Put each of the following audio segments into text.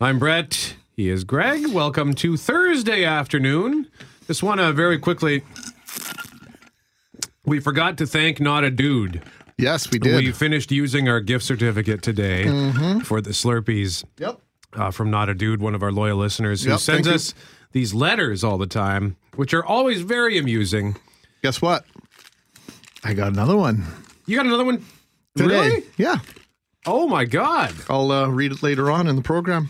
I'm Brett. He is Greg. Welcome to Thursday afternoon. Just want to very quickly. We forgot to thank Not a Dude. Yes, we did. We finished using our gift certificate today for the Slurpees yep. uh, from Not a Dude, one of our loyal listeners who Yep, sends thank you. us these letters all the time, which are always very amusing. Guess what? I got another one You got another one? today. Really? Yeah. Oh my God. I'll uh, read it later on in the program.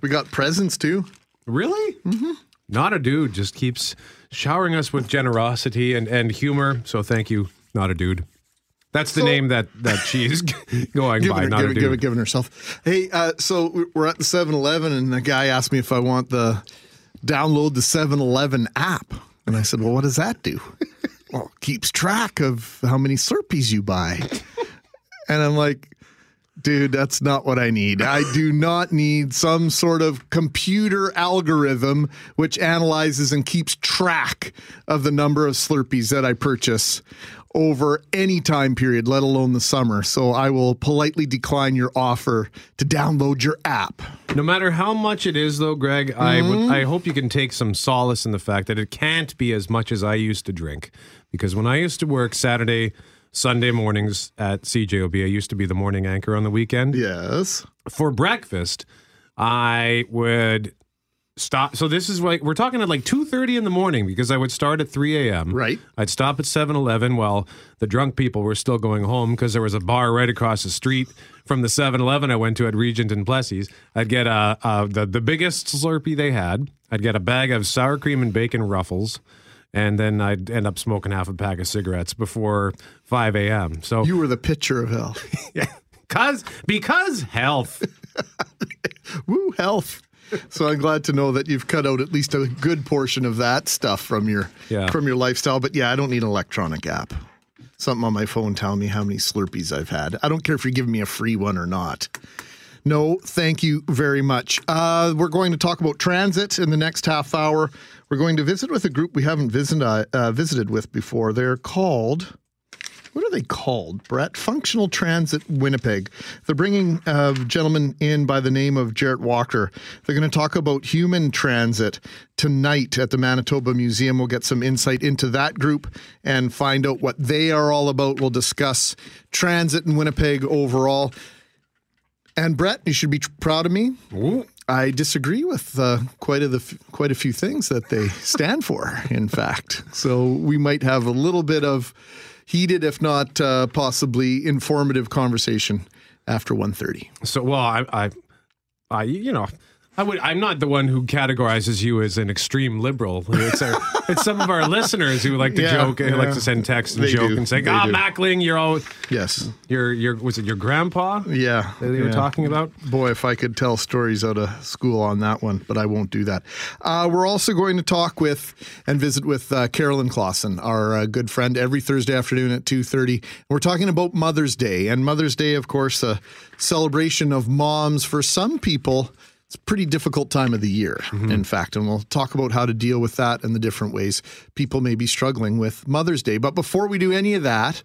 We got presents too. Really? Mm-hmm. Not a dude just keeps showering us with generosity and, and humor. So thank you, not a dude. That's the So- name that that she's going by, her, not giving, a dude. giving, giving herself. Hey, uh, so we're at the 7 Eleven, and the guy asked me if I want the download the 7 Eleven app. And I said, Well, what does that do? well, it keeps track of how many Slurpees you buy. and I'm like, Dude, that's not what I need. I do not need some sort of computer algorithm which analyzes and keeps track of the number of Slurpees that I purchase over any time period, let alone the summer. So I will politely decline your offer to download your app. No matter how much it is, though, Greg, I would Mm-hmm. I hope you can take some solace in the fact that it can't be as much as I used to drink. Because when I used to work Saturday, Sunday mornings at CJOB, I used to be the morning anchor on the weekend. Yes. for breakfast, I would stop. So this is like we're talking at like two thirty in the morning because I would start at three a.m. Right. I'd stop at 7-Eleven while the drunk people were still going home because there was a bar right across the street from the 7-Eleven I went to at Regent and Plessis. I'd get a, a the the biggest Slurpee they had. I'd get a bag of sour cream and bacon ruffles. And then I'd end up smoking half a pack of cigarettes before 5 a.m. So, You were the picture of hell. cause, because health. Woo, health. So I'm glad to know that you've cut out at least a good portion of that stuff from your Yeah. from your lifestyle. But yeah, I don't need an electronic app. Something on my phone telling me how many Slurpees I've had. I don't care if you're giving me a free one or not. No, thank you very much. Uh, we're going to talk about transit in the next half hour. We're going to visit with a group we haven't uh, uh, visited with before. They're called what are they called, Brett? Functional Transit Winnipeg. They're bringing a gentleman in by the name of Jarrett Walker. They're going to talk about human transit tonight at the Manitoba Museum. We'll get some insight into that group and find out what they are all about. We'll discuss transit in Winnipeg overall. And Brett, you should be proud of me. I disagree with uh, quite a the quite a few things that they stand for. In fact, so we might have a little bit of heated, if not uh, possibly informative, conversation after 1.30. So, well, I, I, I, you know, I would. I'm not the one who categorizes you as an extreme liberal. It's, our, it's some of our listeners who like to Yeah, joke and like to send texts and They joke do, and say, "Ah. Mackling, you're all, Yes. your, your, was it your grandpa Yeah. that you were talking about?" Boy, if I could tell stories out of school on that one, but I won't do that. Uh, we're also going to talk with and visit with uh, Carolyn Clausen, our uh, good friend, every Thursday afternoon at two thirty. We're talking about Mother's Day, and Mother's Day, of course, a celebration of moms for some people. It's a pretty difficult time of the year, in fact, and we'll talk about how to deal with that and the different ways people may be struggling with Mother's Day. But before we do any of that,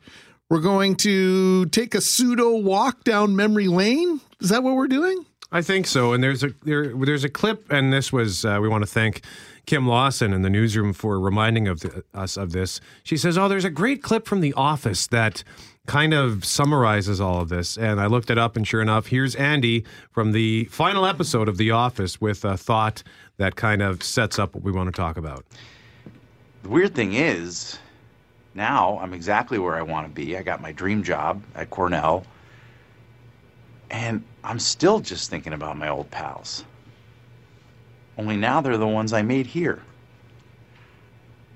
we're going to take a pseudo walk down memory lane. Is that what we're doing? I think so. And there's a there, there's a clip, and this was uh, we want to thank Kim Lawson in the newsroom for reminding of the, us of this. She says, "Oh, there's a great clip from The Office that." Kind of summarizes all of this. And I looked it up, and sure enough, here's Andy from the final episode of The Office with a thought that kind of sets up what we want to talk about. The weird thing is, now I'm exactly where I want to be. I got my dream job at Cornell. And I'm still just thinking about my old pals. Only now they're the ones I made here.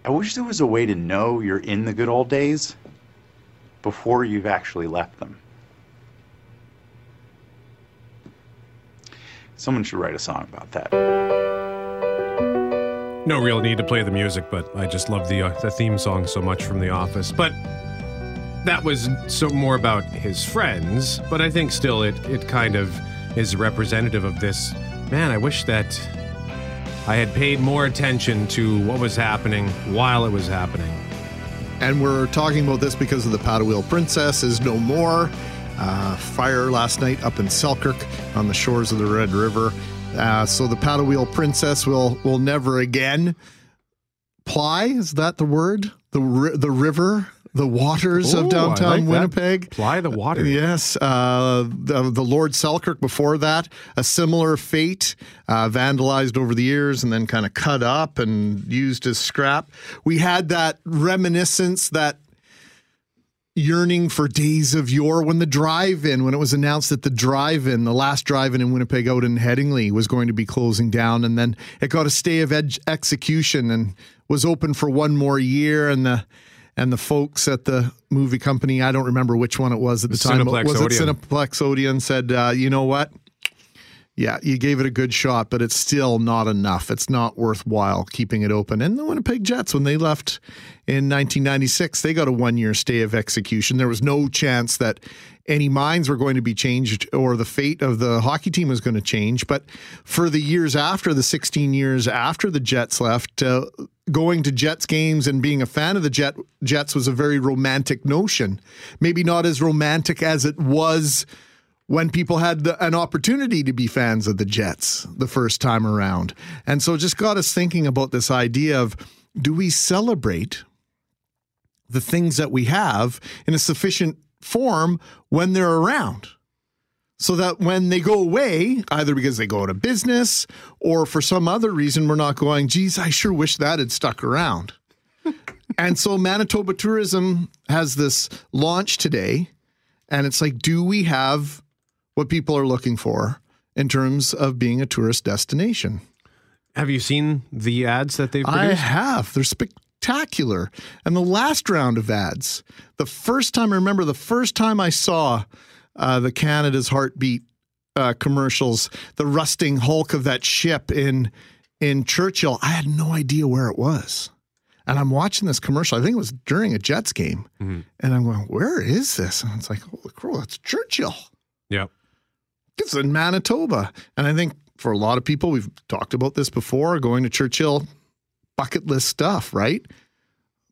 I wish there was a way to know you're in the good old days before you've actually left them. Someone should write a song about that. No real need to play the music, but I just love the uh, the theme song so much from The Office. But that was so more about his friends. But I think still it it kind of is representative of this. Man, I wish that I had paid more attention to what was happening while it was happening. And we're talking about this because of the Wheel Princess is no more. Uh, fire last night up in Selkirk on the shores of the Red River. Uh, so the wheel princess will will never again ply. Is that the word? The the river, the waters Ooh, of downtown like that. Winnipeg. Ply the water. Yes, uh, the, the Lord Selkirk before that, a similar fate, uh, vandalized over the years and then kind of cut up and used as scrap. We had that reminiscence, that yearning for days of yore when the drive-in, when it was announced that the drive-in, the last drive-in in Winnipeg out in Headingley was going to be closing down, and then it got a stay of ed- execution and was open for one more year, and the and the folks at the movie company, I don't remember which one it was at the, time. Cineplex was it Odeon. Cineplex Odeon said, uh, you know what? Yeah, you gave it a good shot, but it's still not enough. It's not worthwhile keeping it open. And the Winnipeg Jets, when they left in 1996, they got a one year stay of execution. There was no chance that any minds were going to be changed or the fate of the hockey team was going to change. But for the years after, the 16 years after the Jets left, uh, going to Jets games and being a fan of the Jet Jets was a very romantic notion. Maybe not as romantic as it was when people had the, an opportunity to be fans of the Jets the first time around. And so it just got us thinking about this idea of do we celebrate the things that we have in a sufficient form when they're around? So that when they go away, either because they go out of business or for some other reason, we're not going, geez, I sure wish that had stuck around. and so Manitoba Tourism has this launch today. And it's like, do we have what people are looking for in terms of being a tourist destination? Have you seen the ads that they've I produced? have. They're spectacular. And the last round of ads, the first time I remember, the first time I saw uh, the Canada's Heartbeat uh, commercials, the rusting hulk of that ship in in Churchill, I had no idea where it was. And I'm watching this commercial. I think it was during a Jets game, and I'm going, "Where is this?" And it's like, "Holy crow, that's Churchill." Yep. It's in Manitoba. And I think for a lot of people, we've talked about this before, going to Churchill, bucket list stuff, right?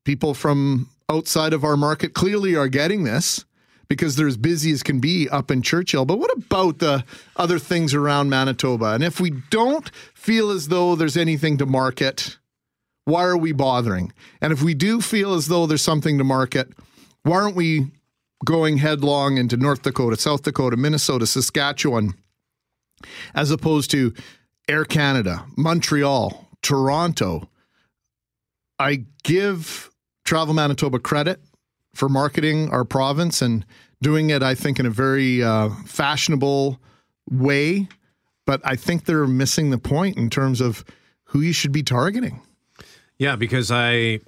People from outside of our market clearly are getting this because they're as busy as can be up in Churchill. But what about the other things around Manitoba? And if we don't feel as though there's anything to market, why are we bothering? And if we do feel as though there's something to market, why aren't we going headlong into North Dakota, South Dakota, Minnesota, Saskatchewan, as opposed to Air Canada, Montreal, Toronto? I give Travel Manitoba credit for marketing our province and doing it, I think, in a very uh, fashionable way. But I think they're missing the point in terms of who you should be targeting. Yeah, because I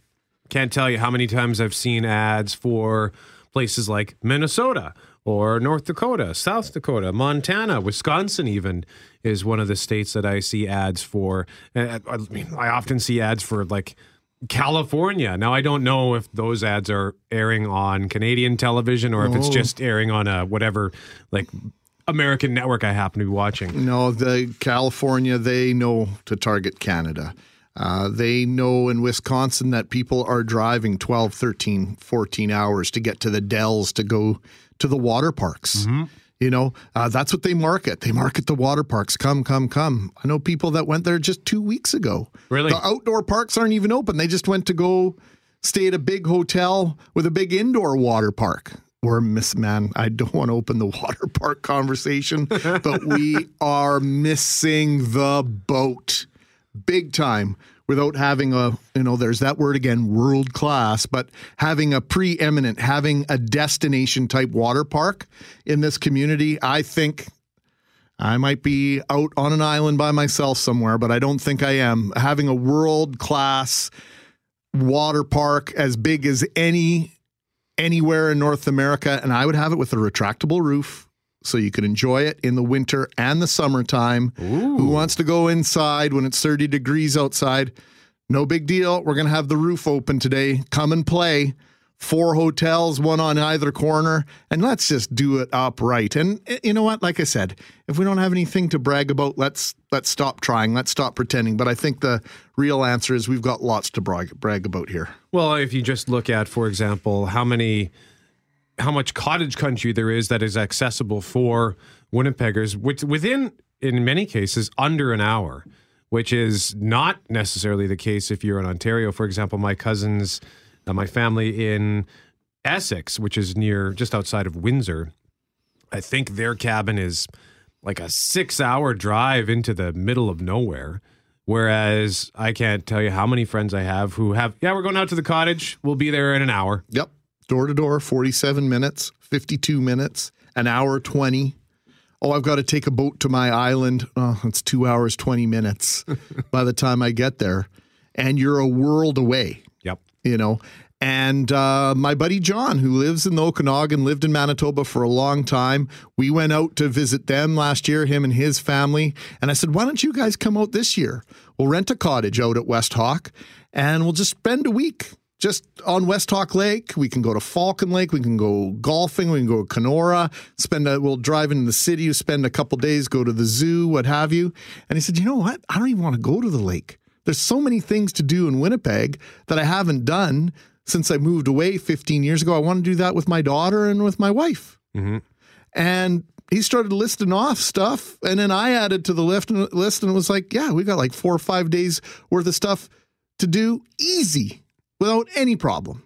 can't tell you how many times I've seen ads for places like Minnesota or North Dakota, South Dakota, Montana, Wisconsin, even is one of the states that I see ads for. I I mean, I often see ads for like California. Now, I don't know if those ads are airing on Canadian television or if it's oh. just airing on a whatever, like American network I happen to be watching. No, the California, they know to target Canada. Uh, they know in Wisconsin that people are driving 12, 13, 14 hours to get to the Dells to go to the water parks. You know, uh, that's what they market. They market the water parks. Come, come, come. I know people that went there just two weeks ago. Really? The outdoor parks aren't even open. They just went to go stay at a big hotel with a big indoor water park. We're miss man. I don't want to open the water park conversation, but we are missing the boat big time without having a you know there's that word again world class but having a preeminent having a destination type water park in this community i think I might be out on an island by myself somewhere, but I don't think I am. Having a world class water park as big as any anywhere in North America, and I would have it with a retractable roof so you can enjoy it in the winter and the summertime. Who wants to go inside when it's 30 degrees outside? No big deal. We're going to have the roof open today. Come and play. Four hotels, one on either corner, and let's just do it upright. And eh, you know what? Like I said, if we don't have anything to brag about, let's let's stop trying. Let's stop pretending. But I think the real answer is we've got lots to brag, brag about here. Well, if you just look at, for example, how many, how much cottage country there is that is accessible for Winnipeggers, which within in many cases under an hour, which is not necessarily the case if you're in Ontario. For example, my cousins, uh, my family in Essex, which is near just outside of Windsor, I think their cabin is like a six hour drive into the middle of nowhere. Whereas I can't tell you how many friends I have who have, yeah, we're going out to the cottage. We'll be there in an hour. Yep. Door to door, 47 minutes, 52 minutes, an hour 20. Oh, I've got to take a boat to my island. Oh, it's two hours, 20 minutes by the time I get there. And you're a world away, Yep. you know. And uh, my buddy John, who lives in the Okanagan, lived in Manitoba for a long time. We went out to visit them last year, him and his family. And I said, Why don't you guys come out this year? We'll rent a cottage out at West Hawk and we'll just spend a week just on West Hawk Lake. We can go to Falcon Lake. We can go golfing. We can go to Kenora. Spend a, we'll drive into the city. Spend a couple days. Go to the zoo. What have you? And he said, you know what? I don't even want to go to the lake. There's so many things to do in Winnipeg that I haven't done since I moved away 15 years ago. I want to do that with my daughter and with my wife. Mm-hmm. And he started listing off stuff, and then I added to the list list, and it was like, yeah, we got like four or five days worth of stuff to do easy without any problem.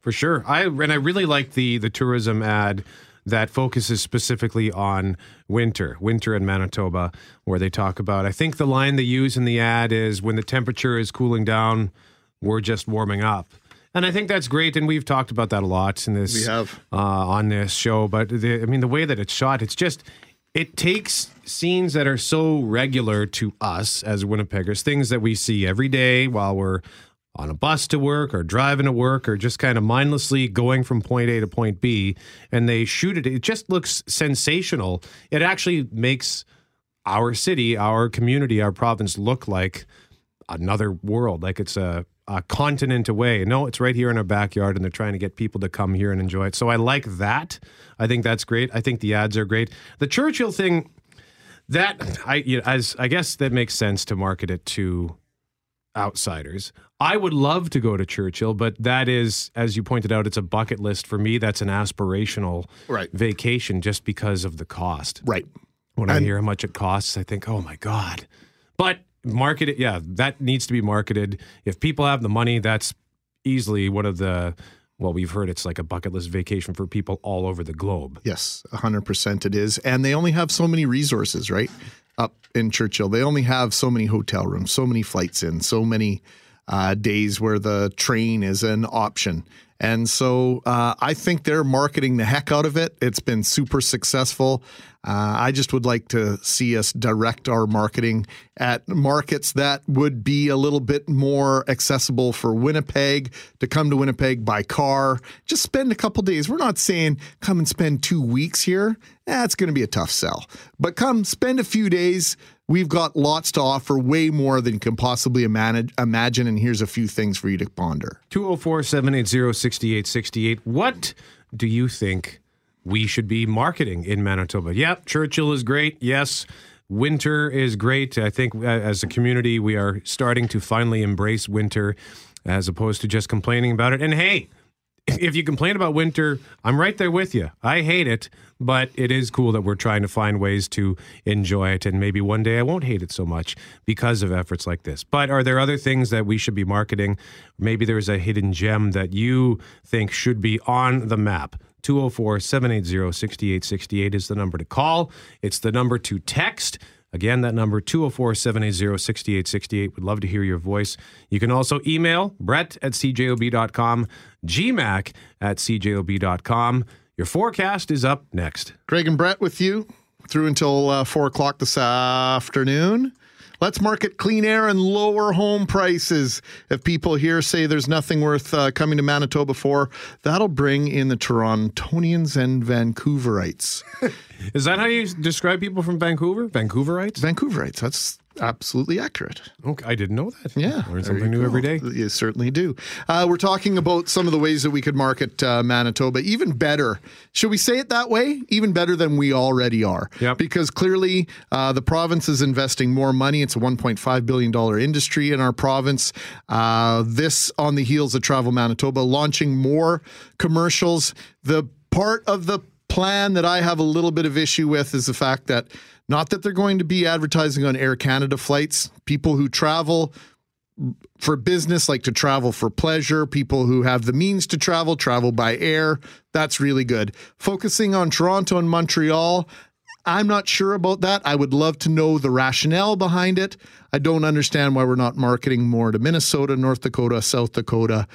For sure. I and I really like the the tourism ad that focuses specifically on winter, winter in Manitoba, where they talk about I think the line they use in the ad is when the temperature is cooling down, we're just warming up. And I think that's great, and we've talked about that a lot in this We have. uh, on this show. But the, I mean, the way that it's shot, it's just it takes scenes that are so regular to us as Winnipeggers, things that we see every day while we're on a bus to work or driving to work or just kind of mindlessly going from point A to point B, and they shoot it. It just looks sensational. It actually makes our city, our community, our province look like another world, like it's a, a continent away. No, it's right here in our backyard, and they're trying to get people to come here and enjoy it. So I like that. I think that's great. I think the ads are great. The Churchill thing, that I you know, as I guess that makes sense to market it to outsiders. I would love to go to Churchill, but that is, as you pointed out, it's a bucket list for me. That's an aspirational Right. vacation just because of the cost Right. when I hear how much it costs, I think, oh my God. But market it, yeah, that needs to be marketed. If people have the money, that's easily one of the, well, we've heard it's like a bucket list vacation for people all over the globe. Yes, 100% it is. And they only have so many resources, right? Up in Churchill. They only have so many hotel rooms, so many flights in, so many uh, days where the train is an option. And so uh, I think they're marketing the heck out of it. It's been super successful. Uh, I just would like to see us direct our marketing at markets that would be a little bit more accessible for Winnipeg to come to Winnipeg by car. Just spend a couple days. We're not saying come and spend two weeks here. That's going to be a tough sell. But come spend a few days. We've got lots to offer, way more than you can possibly imagine. And here's a few things for you to ponder. 204 780 6868. What do you think we should be marketing in Manitoba? Yep, Churchill is great. Yes. Winter is great. I think uh, as a community, we are starting to finally embrace winter as opposed to just complaining about it. And hey, if you complain about winter, I'm right there with you. I hate it, but it is cool that we're trying to find ways to enjoy it. And maybe one day I won't hate it so much because of efforts like this. But are there other things that we should be marketing? Maybe there's a hidden gem that you think should be on the map. 204 780 6868 is the number to call. It's the number to text. Again, that number 204 780 6868. Would love to hear your voice. You can also email Brett at cjob.com, gmac at cjob.com. Your forecast is up next. Greg and Brett with you through until uh, four o'clock this afternoon. Let's market clean air and lower home prices. If people here say there's nothing worth uh, coming to Manitoba for, that'll bring in the Torontonians and Vancouverites. Is that how you describe people from Vancouver? Vancouverites? Vancouverites, that's absolutely accurate. Okay, I didn't know that. Yeah, Learn something new go. every day. You certainly do. Uh, we're talking about some of the ways that we could market uh, Manitoba even better. Should we say it that way? Even better than we already are. Yep. Because clearly uh, the province is investing more money. It's a $1.5 billion industry in our province. Uh, this on the heels of Travel Manitoba launching more commercials. The part of the plan that I have a little bit of issue with is the fact that Not that they're going to be advertising on Air Canada flights. People who travel for business like to travel for pleasure. People who have the means to travel, travel by air. That's really good. Focusing on Toronto and Montreal, I'm not sure about that. I would love to know the rationale behind it. I don't understand why we're not marketing more to Minnesota, North Dakota, South Dakota,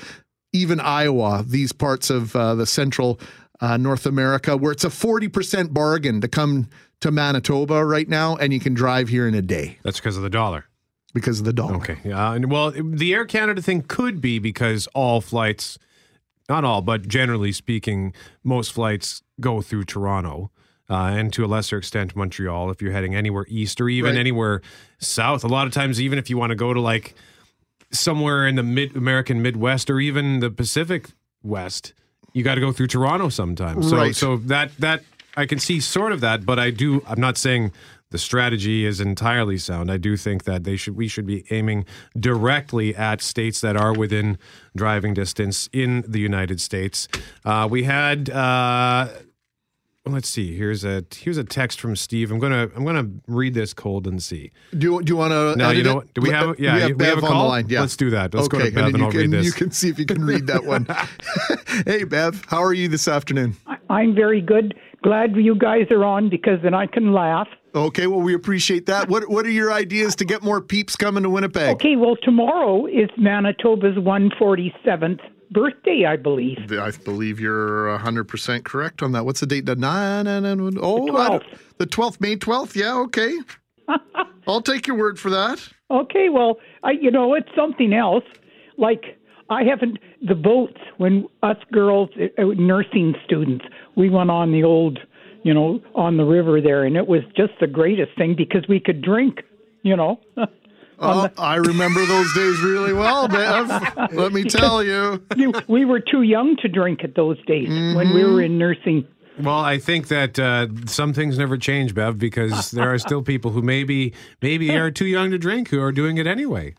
even Iowa, these parts of uh, the central uh, North America, where it's a 40% bargain to come to Manitoba right now, and you can drive here in a day That's because of the dollar. because of the dollar. Okay. Yeah. And well, the Air Canada thing could be because all flights, not all, but generally speaking, most flights go through Toronto. Uh, and to a lesser extent, Montreal, if you're heading anywhere east or even Right. anywhere south. A lot of times, even if you want to go to like somewhere in the mid American Midwest or even the Pacific West, you got to go through Toronto sometimes. So, Right. so that that I can see sort of that, but I do. I'm not saying the strategy is entirely sound. I do think that they should we should be aiming directly at states that are within driving distance in the United States. Uh, we had. Uh, Let's see. Here's a here's a text from Steve. I'm gonna I'm gonna read this cold and see. Do you, do you want to? No, you know what? Do we have- yeah, we have we have a on the call? line. Yeah, Let's do that. Let's go to Bev then and you I'll can, read this. You can see if you can read that one. hey, Bev, how are you this afternoon? I'm very good. Glad you guys are on because then I can laugh. Okay, well, we appreciate that. What What are your ideas to get more peeps coming to Winnipeg? Okay, well, tomorrow is Manitoba's 147th birthday, I believe. I believe you're 100% correct on that. What's the date? The nine, nine, nine, oh, don't- 12th. the 12th, May 12th. Yeah, okay. I'll take your word for that. Okay, well, I, you know, it's something else. Like, I haven't, the boats, when us girls, uh, nursing students, we went on the old, you know, on the river there, and it was just the greatest thing because we could drink, you know. Oh, I remember those days really well, Bev. Let me tell you. You- we were too young to drink at those days when we were in nursing. Well, I think that uh, some things never change, Bev, because there are still people who maybe maybe are too young to drink who are doing it anyway.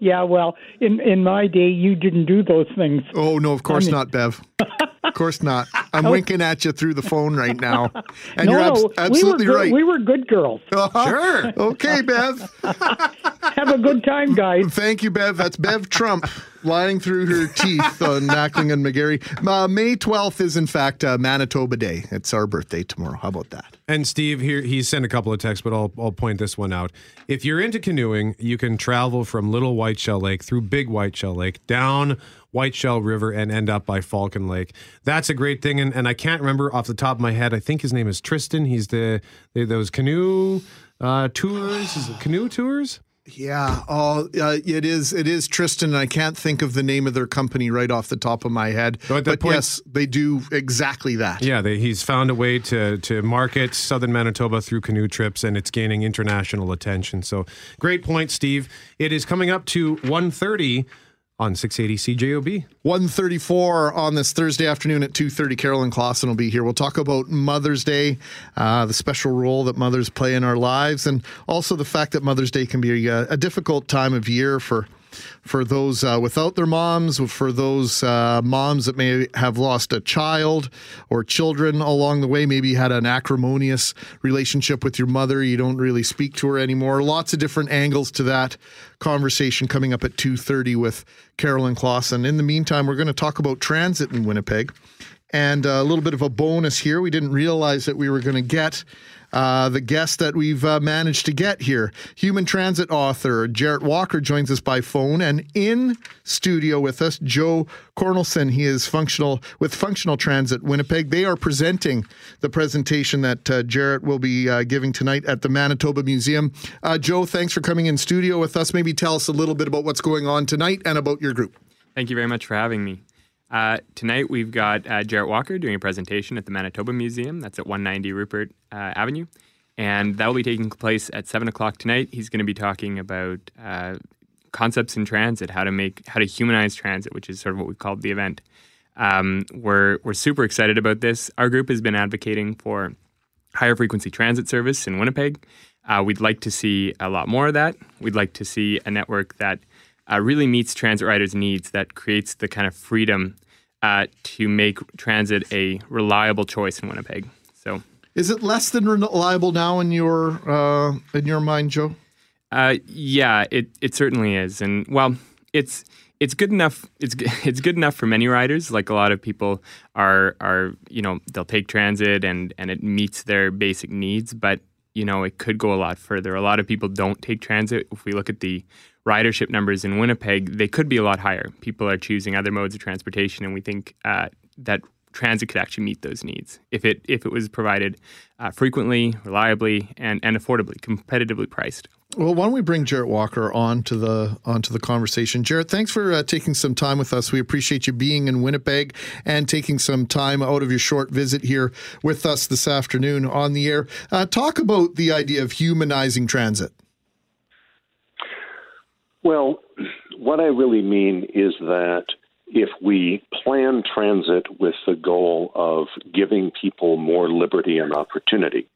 yeah, well, in in my day, you didn't do those things. Oh, no, of course not, Bev. Of course not. I'm winking at you through the phone right now. And no, you're abs- no, absolutely we were good, right. We were good girls. Sure. okay, Bev. Have a good time, guys. Thank you, Bev. That's Bev Trump lying through her teeth on Mackling and McGarry. Uh, May 12th is, in fact, uh, Manitoba Day. It's our birthday tomorrow. How about that? And Steve, here he sent a couple of texts, but I'll I'll point this one out. If you're into canoeing, you can travel from Little Whiteshell Lake through Big Whiteshell Lake down Whiteshell River and end up by Falcon Lake. That's a great thing. And, and I can't remember off the top of my head. I think his name is Tristan. He's the, the those canoe uh, tours, is it canoe tours. Yeah. Oh, uh, it is. It is Tristan. And I can't think of the name of their company right off the top of my head. So but point- yes, they do exactly that. Yeah, they, he's found a way to to market southern Manitoba through canoe trips, and it's gaining international attention. So, great point, Steve. It is coming up to 1.30 on 680 CJOB. 134 on this Thursday afternoon at 2.30. Carolyn Clausen will be here. We'll talk about Mother's Day, uh, the special role that mothers play in our lives, and also the fact that Mother's Day can be a, a difficult time of year for for those uh, without their moms, for those uh, moms that may have lost a child or children along the way. Maybe you had an acrimonious relationship with your mother. You don't really speak to her anymore. Lots of different angles to that conversation coming up at 2.30 with Carolyn Clausen. In the meantime, we're going to talk about transit in Winnipeg. And uh, a little bit of a bonus here. We didn't realize that we were going to get uh, the guest that we've uh, managed to get here. Human transit author Jarrett Walker joins us by phone and in studio with us, Joe Cornelson. He is functional with Functional Transit Winnipeg. They are presenting the presentation that uh, Jarrett will be uh, giving tonight at the Manitoba Museum. Uh, Joe, thanks for coming in studio with us. Maybe tell us a little bit about what's going on tonight and about your group. Thank you very much for having me. Uh, tonight we've got uh, Jarrett Walker doing a presentation at the Manitoba Museum. That's at 190 Rupert uh, Avenue. And that will be taking place at 7 o'clock tonight. He's going to be talking about uh, concepts in transit, how to make, how to humanize transit, which is sort of what we called the event. Um, we're, we're super excited about this. Our group has been advocating for higher frequency transit service in Winnipeg. Uh, we'd like to see a lot more of that. We'd like to see a network that uh, really meets transit riders' needs, that creates the kind of freedom uh, to make transit a reliable choice in Winnipeg. So, Is it less than reliable now in your uh, in your mind, Joe? Uh, yeah, it it certainly is, and well, it's it's good enough. It's it's good enough for many riders. Like a lot of people are are you know they'll take transit and and it meets their basic needs, but you know it could go a lot further. A lot of people don't take transit. If we look at the ridership numbers in Winnipeg, they could be a lot higher. People are choosing other modes of transportation, and we think uh, that transit could actually meet those needs if it if it was provided uh, frequently, reliably, and, and affordably, competitively priced. Well, why don't we bring Jarrett Walker on to the onto the conversation? Jarrett, thanks for uh, taking some time with us. We appreciate you being in Winnipeg and taking some time out of your short visit here with us this afternoon on the air. Uh, talk about the idea of humanizing transit. Well, what I really mean is that if we plan transit with the goal of giving people more liberty and opportunity,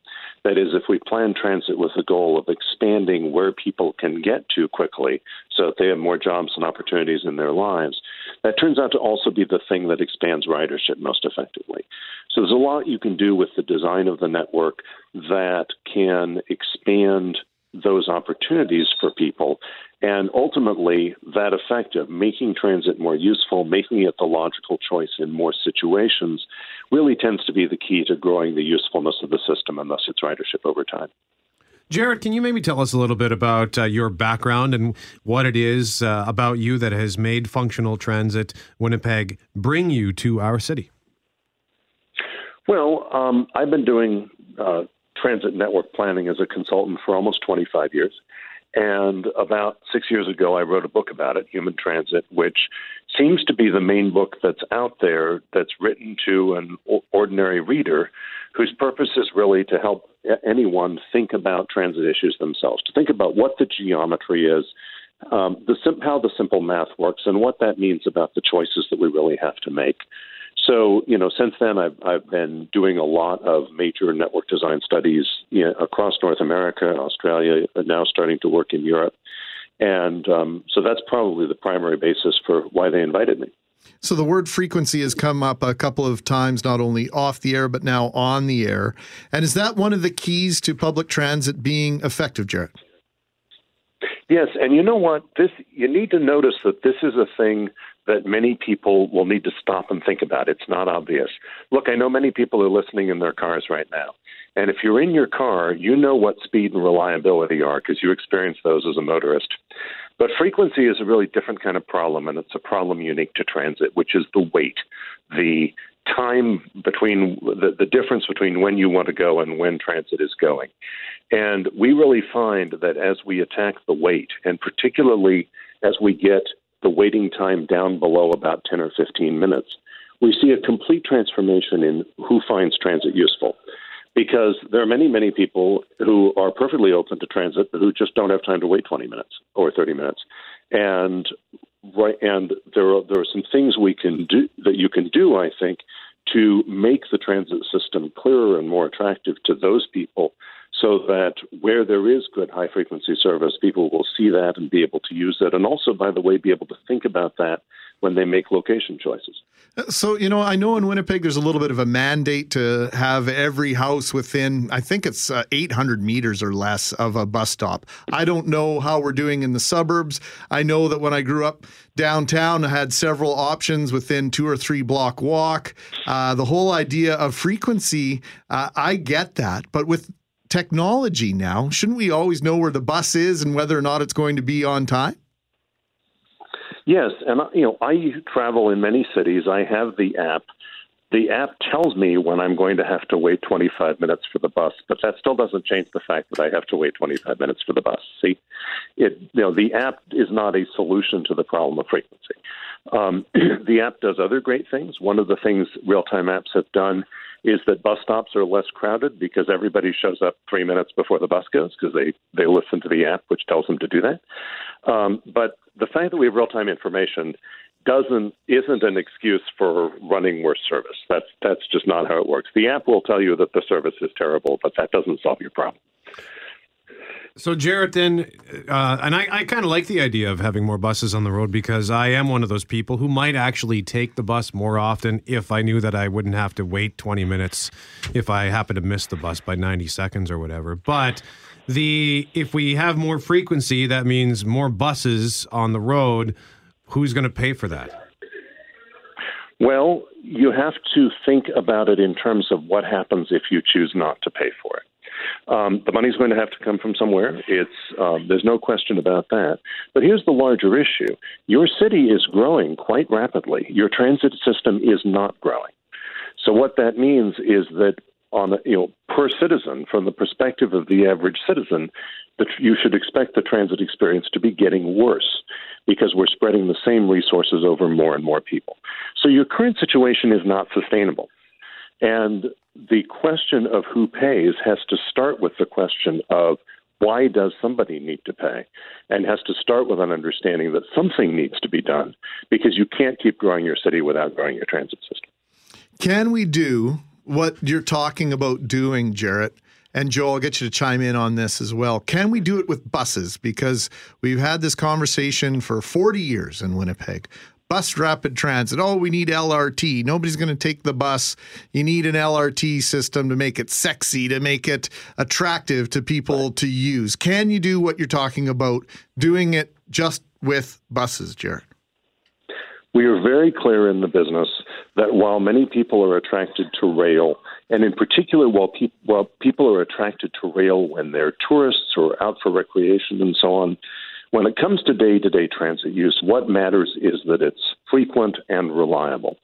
that is, if we plan transit with the goal of expanding where people can get to quickly so that they have more jobs and opportunities in their lives, that turns out to also be the thing that expands ridership most effectively. So there's a lot you can do with the design of the network that can expand those opportunities for people. And ultimately, that effect of making transit more useful, making it the logical choice in more situations, really tends to be the key to growing the usefulness of the system and thus its ridership over time. Jarrett, can you maybe tell us a little bit about uh, your background and what it is uh, about you that has made Functional Transit Winnipeg bring you to our city? Well, um, I've been doing uh, transit network planning as a consultant for almost 25 years. And about six years ago, I wrote a book about it, Human Transit, which seems to be the main book that's out there that's written to an ordinary reader whose purpose is really to help anyone think about transit issues themselves, to think about what the geometry is, um, the, how the simple math works, and what that means about the choices that we really have to make. So, you know, since then, I've, I've been doing a lot of major network design studies you know, across North America, Australia, and now starting to work in Europe. And um, so that's probably the primary basis for why they invited me. So the word frequency has come up a couple of times, not only off the air, but now on the air. And is that one of the keys to public transit being effective, Jarrett? Yes, and you know what? This you need to notice that this is a thing that many people will need to stop and think about. It's not obvious. Look, I know many people are listening in their cars right now. And if you're in your car, you know what speed and reliability are because you experience those as a motorist. But frequency is a really different kind of problem, and it's a problem unique to transit, which is the wait, the time between the, the difference between when you want to go and when transit is going. And we really find that as we attack the wait, and particularly as we get the waiting time down below about 10 or 15 minutes, we see a complete transformation in who finds transit useful. Because there are many, many people who are perfectly open to transit who just don't have time to wait 20 minutes or 30 minutes. And right, and there are there are some things we can do that you can do, I think, to make the transit system clearer and more attractive to those people so that where there is good high frequency service, people will see that and be able to use it. And also, by the way, be able to think about that when they make location choices. So, you know, I know in Winnipeg there's a little bit of a mandate to have every house within, I think it's uh, 800 meters or less of a bus stop. I don't know how we're doing in the suburbs. I know that when I grew up downtown, I had several options within two or three block walk. Uh, the whole idea of frequency, uh, I get that. But with technology now, shouldn't we always know where the bus is and whether or not it's going to be on time? Yes, and you know, I travel in many cities. I have the app. The app tells me when I'm going to have to wait 25 minutes for the bus, but that still doesn't change the fact that I have to wait 25 minutes for the bus. See, it you know, the app is not a solution to the problem of frequency. Um, the app does other great things. One of the things real-time apps have done is that bus stops are less crowded because everybody shows up three minutes before the bus goes because they, they listen to the app, which tells them to do that. Um, but the fact that we have real time information doesn't isn't an excuse for running worse service. That's that's just not how it works. The app will tell you that the service is terrible, but that doesn't solve your problem. So, Jarrett, then, uh, and I, I kind of like the idea of having more buses on the road because I am one of those people who might actually take the bus more often if I knew that I wouldn't have to wait 20 minutes if I happen to miss the bus by 90 seconds or whatever. But the if we have more frequency, that means more buses on the road. Who's going to pay for that? Well, you have to think about it in terms of what happens if you choose not to pay for it. Um, the money's going to have to come from somewhere. It's um, there's no question about that. But here's the larger issue: your city is growing quite rapidly. Your transit system is not growing. So what that means is that on a, you know per citizen, from the perspective of the average citizen, that you should expect the transit experience to be getting worse because we're spreading the same resources over more and more people. So your current situation is not sustainable. And the question of who pays has to start with the question of why does somebody need to pay? And has to start with an understanding that something needs to be done because you can't keep growing your city without growing your transit system. Can we do what you're talking about doing, Jarrett? And Joe, I'll get you to chime in on this as well. Can we do it with buses? Because we've had this conversation for 40 years in Winnipeg bus rapid transit. Oh, we need LRT. Nobody's going to take the bus. You need an LRT system to make it sexy, to make it attractive to people to use. Can you do what you're talking about, doing it just with buses, Jarrett? We are very clear in the business that while many people are attracted to rail, and in particular, while, pe- while people are attracted to rail when they're tourists or out for recreation and so on, when it comes to day to day transit use, what matters is that it's frequent and reliable.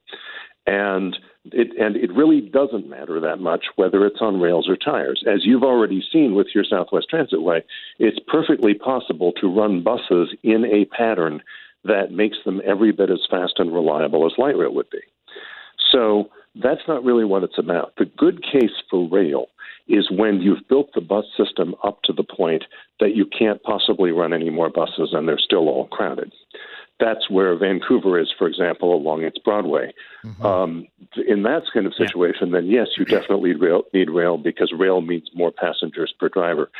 And it, and it really doesn't matter that much whether it's on rails or tires. As you've already seen with your Southwest Transitway, it's perfectly possible to run buses in a pattern that makes them every bit as fast and reliable as light rail would be. So that's not really what it's about. The good case for rail is when you've built the bus system up to the point that you can't possibly run any more buses and they're still all crowded. That's where Vancouver is, for example, along its Broadway. Mm-hmm. Um, in that kind of situation, yeah. then yes, you definitely rail, need rail because rail means more passengers per driver.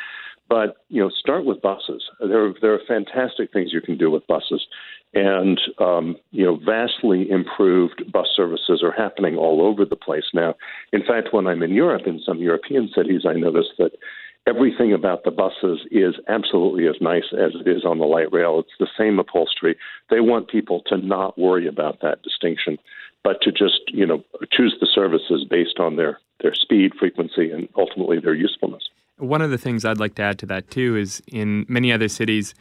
But you know, start with buses. There, are, there are fantastic things you can do with buses and um, you know vastly improved bus services are happening all over the place now. In fact, when I'm in Europe, in some European cities, I notice that everything about the buses is absolutely as nice as it is on the light rail. It's the same upholstery. They want people to not worry about that distinction, but to just you know choose the services based on their their speed, frequency, and ultimately their usefulness. One of the things I'd like to add to that too is in many other cities.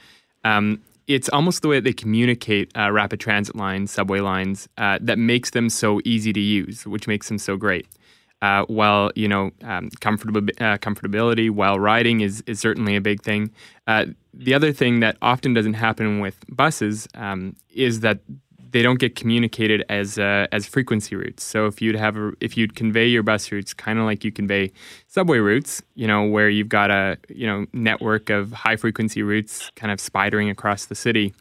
Um, it's almost the way that they communicate uh, rapid transit lines, subway lines, uh, that makes them so easy to use, which makes them so great. Uh, while you know um, uh, comfortability while riding is is certainly a big thing. Uh, the other thing that often doesn't happen with buses um, is that they don't get communicated as uh, as frequency routes. So if you'd have a, if you'd convey your bus routes kind of like you convey subway routes, you know, where you've got a you know network of high frequency routes kind of spidering across the city,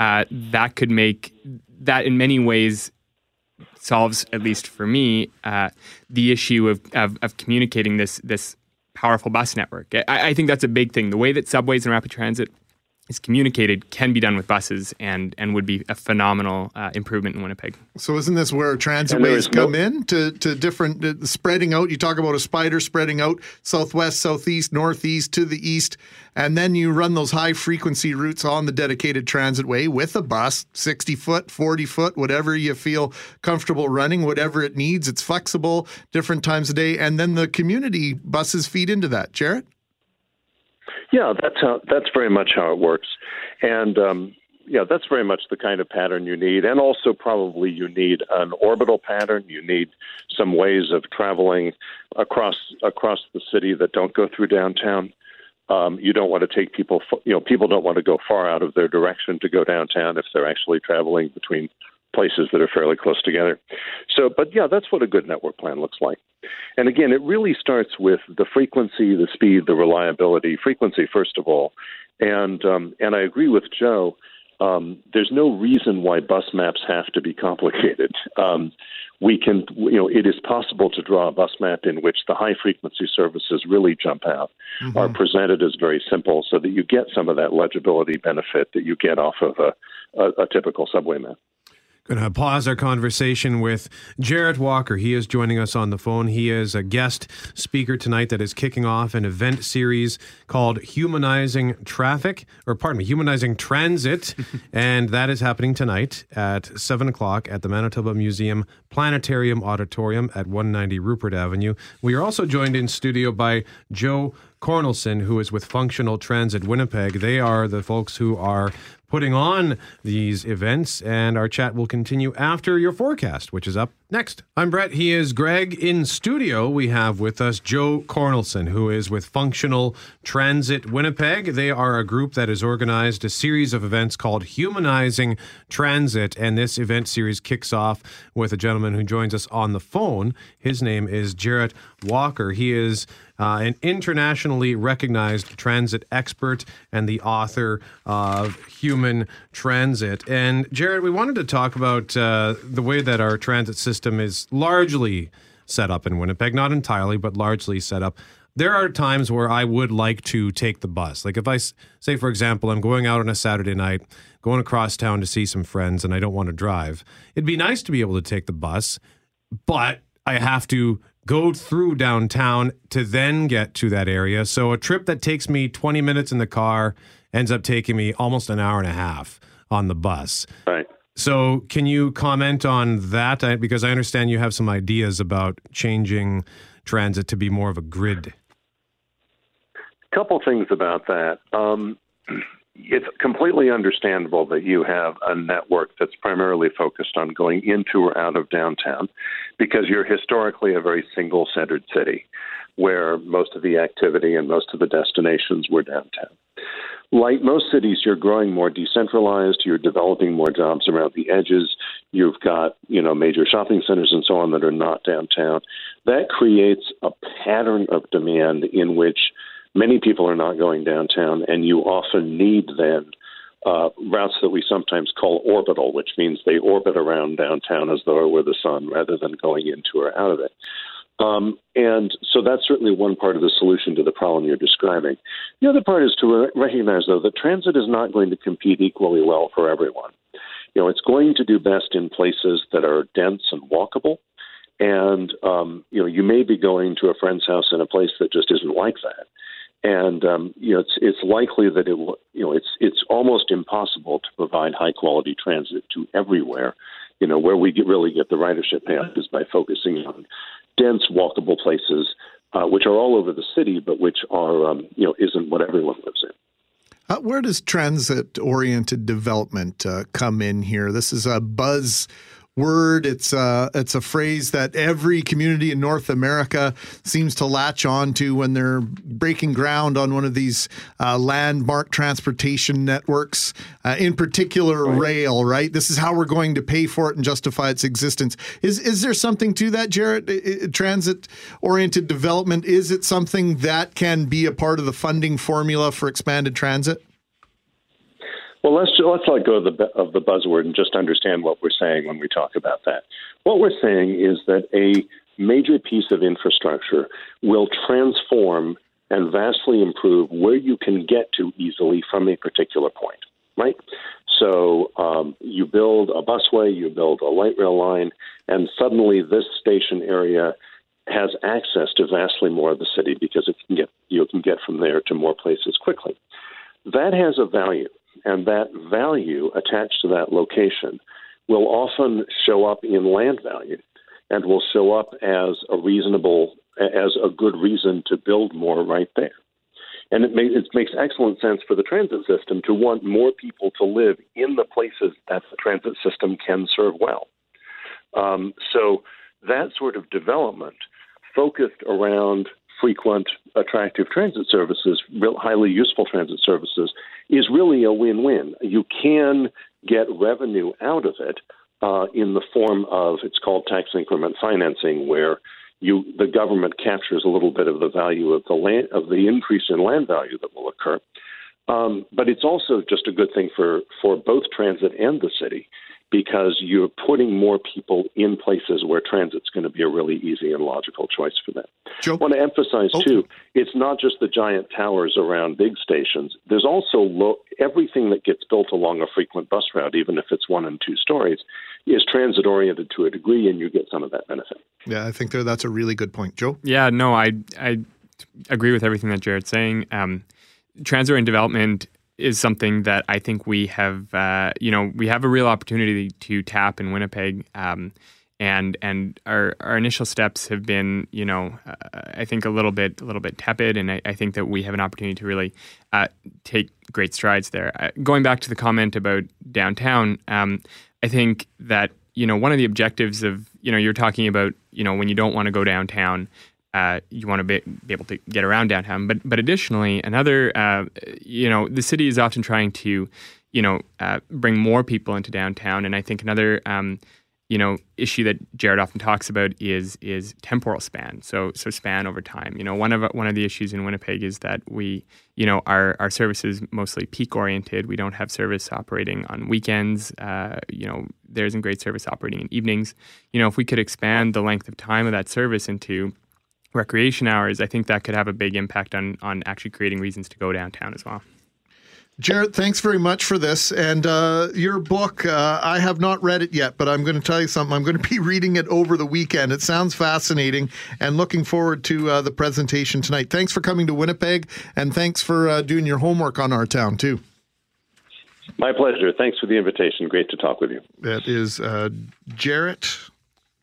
uh, that could make that in many ways solves at least for me uh, the issue of, of, of communicating this this powerful bus network. I, I think that's a big thing. The way that subways and rapid transit is communicated can be done with buses and and would be a phenomenal uh, improvement in Winnipeg. So isn't this where transitways come no- in to to different uh, spreading out? You talk about a spider spreading out southwest, southeast, northeast to the east, and then you run those high frequency routes on the dedicated transitway with a bus, sixty foot, forty foot, whatever you feel comfortable running, whatever it needs. It's flexible, different times of day, and then the community buses feed into that. Jarrett. Yeah, that's how that's very much how it works, and um, yeah, that's very much the kind of pattern you need, and also probably you need an orbital pattern. You need some ways of traveling across across the city that don't go through downtown. Um, you don't want to take people, you know, people don't want to go far out of their direction to go downtown if they're actually traveling between places that are fairly close together. So, but yeah, that's what a good network plan looks like. And again, it really starts with the frequency, the speed, the reliability. Frequency, first of all, and um, and I agree with Joe. um, there's no reason why bus maps have to be complicated. Um, we can, you know, it is possible to draw a bus map in which the high frequency services really jump out, mm-hmm. are presented as very simple, so that you get some of that legibility benefit that you get off of a, a, a typical subway map. Going to pause our conversation with Jarrett Walker. He is joining us on the phone. He is a guest speaker tonight that is kicking off an event series called Humanizing Traffic, or pardon me, Humanizing Transit. and that is happening tonight at 7 o'clock at the Manitoba Museum Planetarium Auditorium at 190 Rupert Avenue. We are also joined in studio by Joe Cornelson, who is with Functional Transit Winnipeg. They are the folks who are putting on these events, and our chat will continue after your forecast, which is up next. I'm Brett. He is Greg. In studio, we have with us Joe Cornelson, who is with Functional Transit Winnipeg. They are a group that has organized a series of events called Humanizing Transit, and this event series kicks off with a gentleman who joins us on the phone. His name is Jarrett Walker. He is uh, an internationally recognized transit expert and the author of Human Transit. And Jarrett, we wanted to talk about uh, the way that our transit system is largely set up in Winnipeg, not entirely, but largely set up. There are times where I would like to take the bus. Like if I say, for example, I'm going out on a Saturday night, going across town to see some friends, and I don't want to drive, it'd be nice to be able to take the bus, but I have to go through downtown to then get to that area. So a trip that takes me 20 minutes in the car ends up taking me almost an hour and a half on the bus. Right. So can you comment on that? I, because I understand you have some ideas about changing transit to be more of a grid. A couple things about that. Um, it's completely understandable that you have a network that's primarily focused on going into or out of downtown because you're historically a very single centered city where most of the activity and most of the destinations were downtown. Like most cities, you're growing more decentralized, you're developing more jobs around the edges, you've got, you know, major shopping centers and so on that are not downtown. That creates a pattern of demand in which many people are not going downtown, and you often need then uh, routes that we sometimes call orbital, which means they orbit around downtown as though it were the sun rather than going into or out of it. Um, and so that's certainly one part of the solution to the problem you're describing. The other part is to re- recognize, though, that transit is not going to compete equally well for everyone. You know, it's going to do best in places that are dense and walkable. And, um, you know, you may be going to a friend's house in a place that just isn't like that and um, you know it's it's likely that it will you know it's it's almost impossible to provide high quality transit to everywhere. You know where we get, really get the ridership path is by focusing on dense walkable places, uh, which are all over the city, but which are um, you know isn't what everyone lives in. Uh, where does transit oriented development uh, come in here? This is a buzz word. It's a, uh, it's a phrase that every community in North America seems to latch on to when they're breaking ground on one of these uh, landmark transportation networks, uh, in particular right. rail, right? This is how we're going to pay for it and justify its existence. Is, is there something to that, Jarrett? Transit oriented development, is it something that can be a part of the funding formula for expanded transit? Well, let's let's let go of the of the buzzword and just understand what we're saying when we talk about that. What we're saying is that a major piece of infrastructure will transform and vastly improve where you can get to easily from a particular point. Right. So um, you build a busway, you build a light rail line, and suddenly this station area has access to vastly more of the city because it can get you can get from there to more places quickly. That has a value and that value attached to that location will often show up in land value and will show up as a reasonable, as a good reason to build more right there. And it, it makes excellent sense for the transit system to want more people to live in the places that the transit system can serve well. Um, so that sort of development focused around frequent, attractive transit services, real highly useful transit services, is really a win-win. You can get revenue out of it uh, in the form of it's called tax increment financing, where you the government captures a little bit of the value of the land of the increase in land value that will occur. Um, but it's also just a good thing for, for both transit and the city because you're putting more people in places where transit's going to be a really easy and logical choice for them. Joe? I want to emphasize, Oh. too, it's not just the giant towers around big stations. There's also lo- everything that gets built along a frequent bus route, even if it's one and two stories, is transit oriented to a degree, and you get some of that benefit. Yeah, I think there, that's a really good point. Joe? Yeah, no, I I agree with everything that Jarrett's saying. Um, transit and development is something that I think we have, uh, you know, we have a real opportunity to tap in Winnipeg. Um, and and our, our initial steps have been, you know, uh, I think a little bit a little bit tepid, and I, I think that we have an opportunity to really uh, take great strides there. Uh, going back to the comment about downtown, um, I think that you know one of the objectives of you know you're talking about you know when you don't want to go downtown, uh, you want to be, be able to get around downtown. But but additionally, another uh, you know the city is often trying to you know uh, bring more people into downtown, and I think another um, you know issue that Jarrett often talks about is is temporal span. So so span over time. You know one of one of the issues in Winnipeg is that we you know our our service is mostly peak oriented. We don't have service operating on weekends. Uh, you know there isn't great service operating in evenings. You know if we could expand the length of time of that service into recreation hours, I think that could have a big impact on on actually creating reasons to go downtown as well. Jarrett, thanks very much for this. And uh, your book, uh, I have not read it yet, but I'm going to tell you something. I'm going to be reading it over the weekend. It sounds fascinating and looking forward to uh, the presentation tonight. Thanks for coming to Winnipeg and thanks for uh, doing your homework on our town, too. My pleasure. Thanks for the invitation. Great to talk with you. That is uh, Jarrett.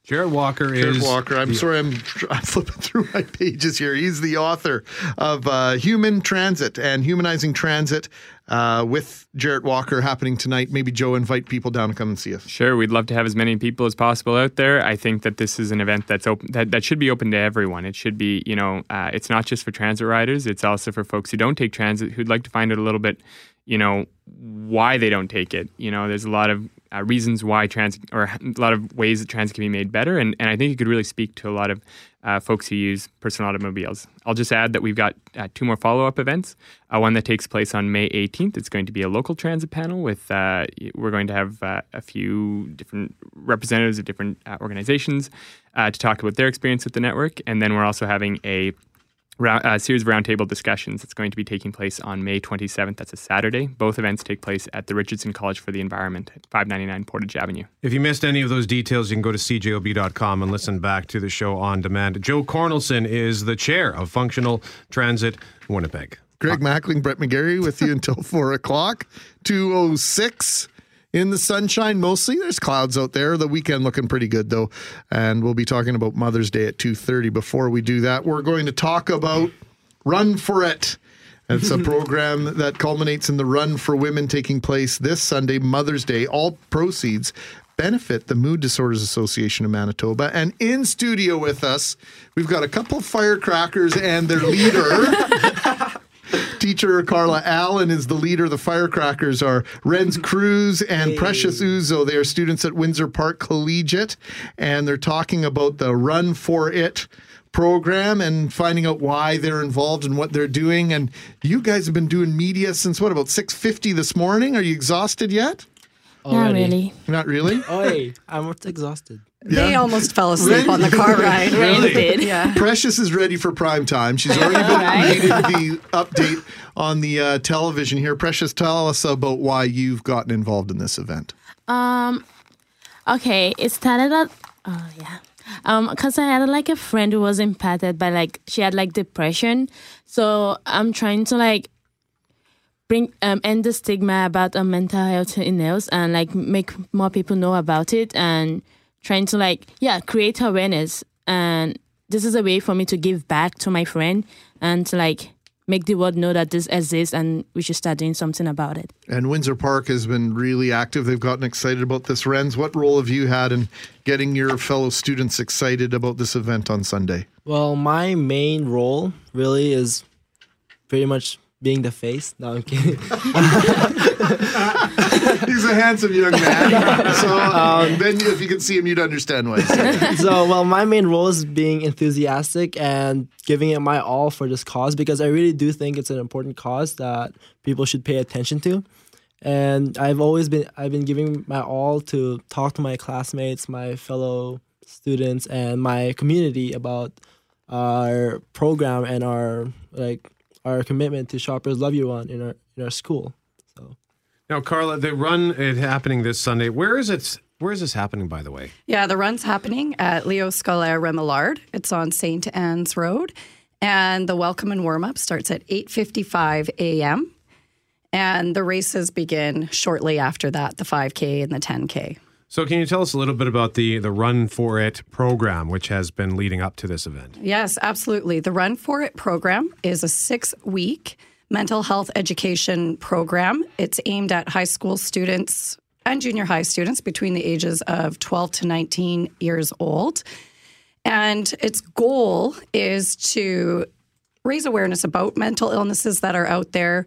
Jarrett Walker Jarrett is Walker. I'm sorry, I'm, I'm flipping through my pages here. He's the author of uh, Human Transit and Humanizing Transit uh, with Jarrett Walker happening tonight. Maybe Joe invite people down to come and see us. Sure, we'd love to have as many people as possible out there. I think that this is an event that's open that, that should be open to everyone. It should be, you know, uh, it's not just for transit riders. It's also for folks who don't take transit who'd like to find out a little bit, you know, why they don't take it. You know, there's a lot of uh, reasons why transit or a lot of ways that transit can be made better, and and I think it could really speak to a lot of uh, folks who use personal automobiles. I'll just add that we've got uh, two more follow up events. Uh, one that takes place on May 18th. It's going to be a local transit panel with, uh, we're going to have uh, a few different representatives of different organizations to talk about their experience with the network. And then we're also having a round, uh, series of roundtable discussions that's going to be taking place on May 27th. That's a Saturday. Both events take place at the Richardson College for the Environment at 599 Portage Avenue. If you missed any of those details, you can go to cjob.com and listen back to the show on demand. Joe Cornelson is the chair of Functional Transit Winnipeg. Greg Mackling, Brett McGarry with you until four o'clock. 206 in the sunshine mostly. There's clouds out there. The weekend looking pretty good though. And we'll be talking about Mother's Day at 2:30. Before we do that, we're going to talk about Run for It. It's a program that culminates in the Run for Women taking place this Sunday, Mother's Day. All proceeds benefit the Mood Disorders Association of Manitoba. And in studio with us, we've got a couple of firecrackers and their leader. Teacher Carla Allen is the leader. Of the firecrackers are Renz Cruz and Precious Uzo. They are students at Windsor Park Collegiate, and they're talking about the Run for It program and finding out why they're involved and what they're doing. And you guys have been doing media since what about six fifty this morning? Are you exhausted yet? Not really. Not really. Oi, I'm exhausted. They almost fell asleep on the car ride. Really? did. Yeah. Precious is ready for prime time. She's already been reading the update on the uh, television here. Precious, tell us about why you've gotten involved in this event. Um, okay, it started at oh yeah, um, cause I had like a friend who was impacted by like she had like depression, so I'm trying to like bring um end the stigma about um, mental health illness and like make more people know about it and trying to like yeah create awareness and this is a way for me to give back to my friend and to like make the world know that this exists and we should start doing something about it. And Windsor Park has been really active. They've gotten excited about this. Renz, what role have you had in getting your fellow students excited about this event on Sunday? Well, my main role really is pretty much being the face. No, I'm kidding. He's a handsome young man. So um, then, if you can see him, you'd understand why. so, well, my main role is being enthusiastic and giving it my all for this cause because I really do think it's an important cause that people should pay attention to. And I've always been I've been giving my all to talk to my classmates, my fellow students, and my community about our program and our like our commitment to Shoppers Love You Run in our in our school. So Now, Carla, the run is happening this Sunday. Where is it? Where is this happening, by the way? Yeah, the run's happening at Leo Scolaire Remillard. It's on St. Anne's Road. And the welcome and warm up starts at 8.55 a.m. And the races begin shortly after that, the 5K and the 10K. So, can you tell us a little bit about the the Run for It program, which has been leading up to this event? Yes, absolutely. The Run For It program is a six week mental health education program. It's aimed at high school students and junior high students between the ages of 12 to 19 years old. And its goal is to raise awareness about mental illnesses that are out there,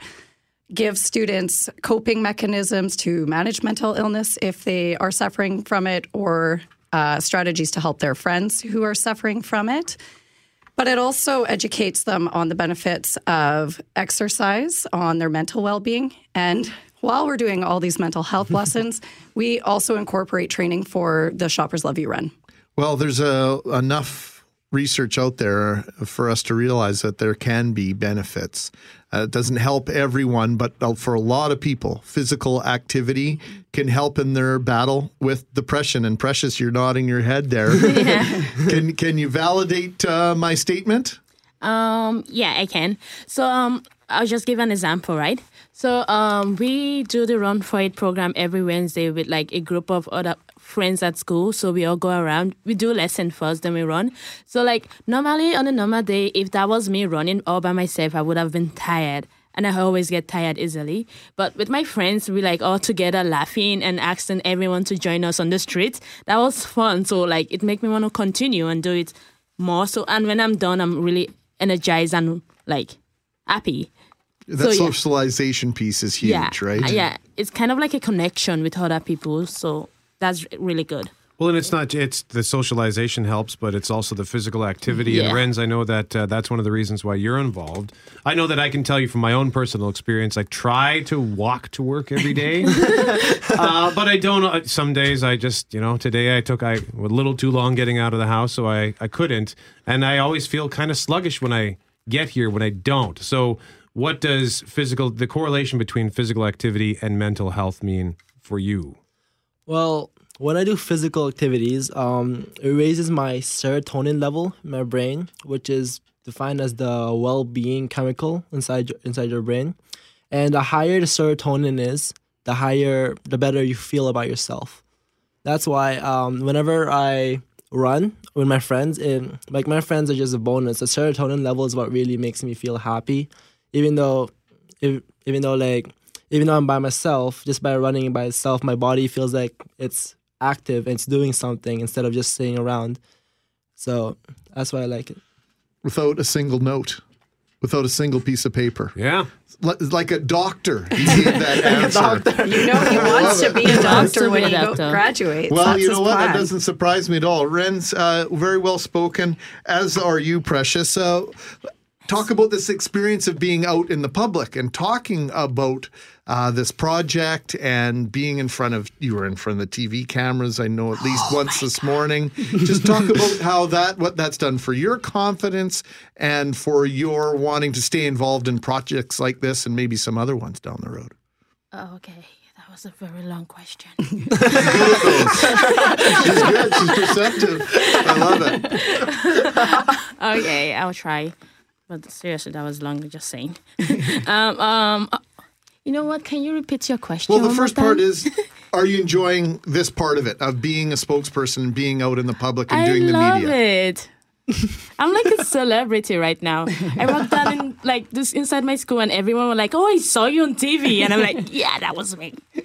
give students coping mechanisms to manage mental illness if they are suffering from it, or uh, strategies to help their friends who are suffering from it. But it also educates them on the benefits of exercise, on their mental well being. And while we're doing all these mental health lessons, we also incorporate training for the Shoppers Love You Run. Well, there's a, enough research out there for us to realize that there can be benefits. Uh, it doesn't help everyone, but uh, for a lot of people, physical activity can help in their battle with depression. And Precious, you're nodding your head there. can can you validate uh, my statement? Um, yeah, I can. So um, I'll just give an example, right? So um, we do the Run For It program every Wednesday with like a group of other friends at school. So we all go around. We do lesson first, then we run. So like normally on a normal day, if that was me running all by myself, I would have been tired. And I always get tired easily. But with my friends, we like all together laughing and asking everyone to join us on the street. That was fun. So like it made me want to continue and do it more. So and when I'm done, I'm really energized and like happy. That So, yeah. socialization piece is huge, yeah, right? Yeah, it's kind of like a connection with other people. So that's really good. Well, and it's not it's the socialization helps, but it's also the physical activity. And Yeah. Renz, I know that uh, that's one of the reasons why you're involved. I know that I can tell you from my own personal experience. I try to walk to work every day, uh, but I don't. uh, Some days I just, you know, today I took I a little too long getting out of the house, so I I couldn't, and I always feel kind of sluggish when I get here when I don't. So, what does physical the correlation between physical activity and mental health mean for you? Well, when I do physical activities, um, it raises my serotonin level in my brain, which is defined as the well-being chemical inside your, inside your brain. And the higher the serotonin is, the higher, the better you feel about yourself. That's why um, whenever I run with my friends, and like my friends are just a bonus. The serotonin level is what really makes me feel happy, even though, if, even though like even though I'm by myself, just by running by itself, my body feels like it's active and it's doing something instead of just sitting around. So that's why I like it. Without a single note, without a single piece of paper. Yeah. Li- Like a doctor, he gave that answer. You know, he wants to be a doctor when he graduates. Well, That's you his know what? That doesn't surprise me at all. Renz's uh, very well spoken, as are you, Precious. Uh, talk about this experience of being out in the public and talking about uh, this project and being in front of you were in front of the TV cameras. I know at least once this morning. Just talk about how that what that's done for your confidence and for your wanting to stay involved in projects like this and maybe some other ones down the road. Oh, okay, that was a very long question. She's good. She's perceptive. I love it. okay, I'll try. But seriously, that was long. Just saying. um, um, uh, you know what? Can you repeat your question? Well, the first part is are you enjoying this part of it, of being a spokesperson being out in the public and I doing the love media? it. I'm like a celebrity right now. I walked down in like this inside my school, and everyone were like, "Oh, I saw you on TV," and I'm like, "Yeah, that was me."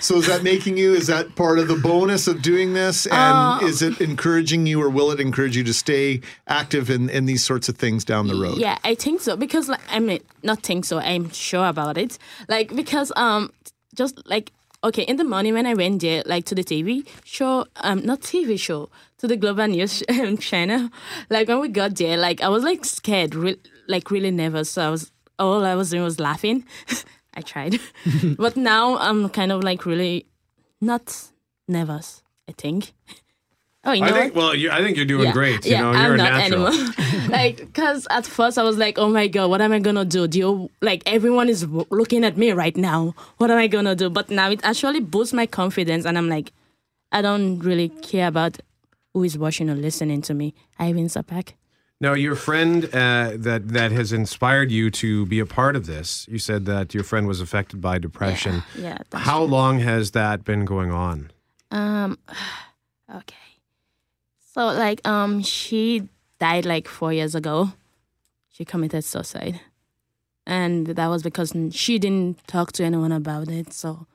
So is that making you? Is that part of the bonus of doing this? And is it encouraging you, or will it encourage you to stay active in, in these sorts of things down the road? Yeah, I think so because like I mean, not think so. I'm sure about it. Like because um, just like okay, in the morning when I went there, like to the TV show, um, not TV show, to the Global News channel. Like when we got there, like I was like scared, re- like really nervous. So I was all I was doing was laughing. I tried, but now I'm kind of like really not nervous. I think. Oh, you know I what? think. Well, you, I think you're doing great. You yeah, know, I'm you're a not natural. anymore. like, because at first I was like, oh my God, what am I going to do? Do you, like, everyone is w- looking at me right now. What am I going to do? But now it actually boosts my confidence. And I'm like, I don't really care about who is watching or listening to me. I Ivan Sapak. Now, your friend uh, that that has inspired you to be a part of this. You said that your friend was affected by depression. Yeah. That's How long has that been going on? Um, okay. So like um, she died like four years ago. She committed suicide, and that was because she didn't talk to anyone about it. So,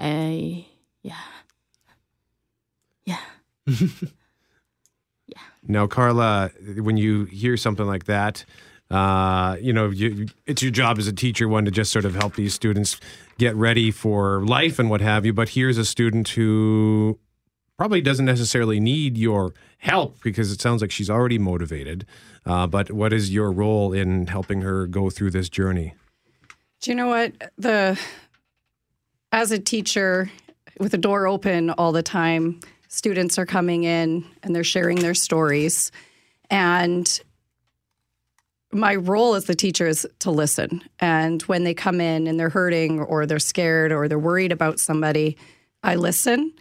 I yeah, yeah. Yeah. Now, Carla, when you hear something like that, uh, you know, you, it's your job as a teacher, one to just sort of help these students get ready for life and what have you. But here's a student who probably doesn't necessarily need your help because it sounds like she's already motivated. Uh, but what is your role in helping her go through this journey? Do you know what the as a teacher with the door open all the time, students are coming in and they're sharing their stories and my role as the teacher is to listen. And when they come in and they're hurting or they're scared or they're worried about somebody, I listen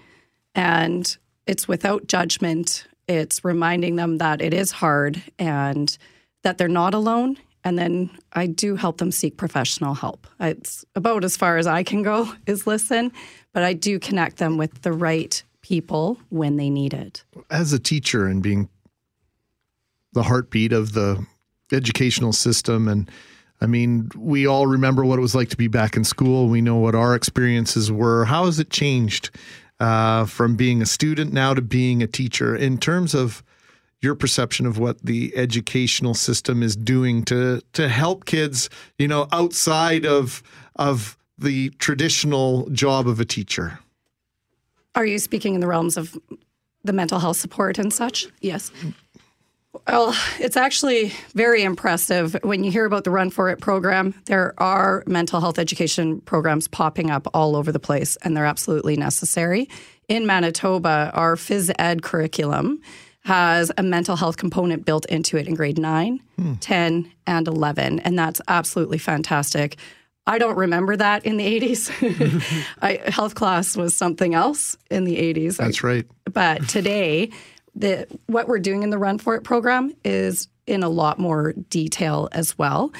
and it's without judgment. It's reminding them that it is hard and that they're not alone. And then I do help them seek professional help. It's about as far as I can go is listen, but I do connect them with the right people when they need it. As a teacher and being the heartbeat of the educational system and I mean, we all remember what it was like to be back in school. We know what our experiences were. How has it changed uh, from being a student now to being a teacher in terms of your perception of what the educational system is doing to to help kids, you know, outside of of the traditional job of a teacher? Are you speaking in the realms of the mental health support and such? Yes. Well, it's actually very impressive when you hear about the Run For It program. There are mental health education programs popping up all over the place, and they're absolutely necessary. In Manitoba, our phys ed curriculum has a mental health component built into it in grade 9, hmm. 10, and 11, and that's absolutely fantastic. I don't remember that in the 80s. I, health class was something else in the 80s. That's right. but today, the what we're doing in the Run For It program is in a lot more detail as well,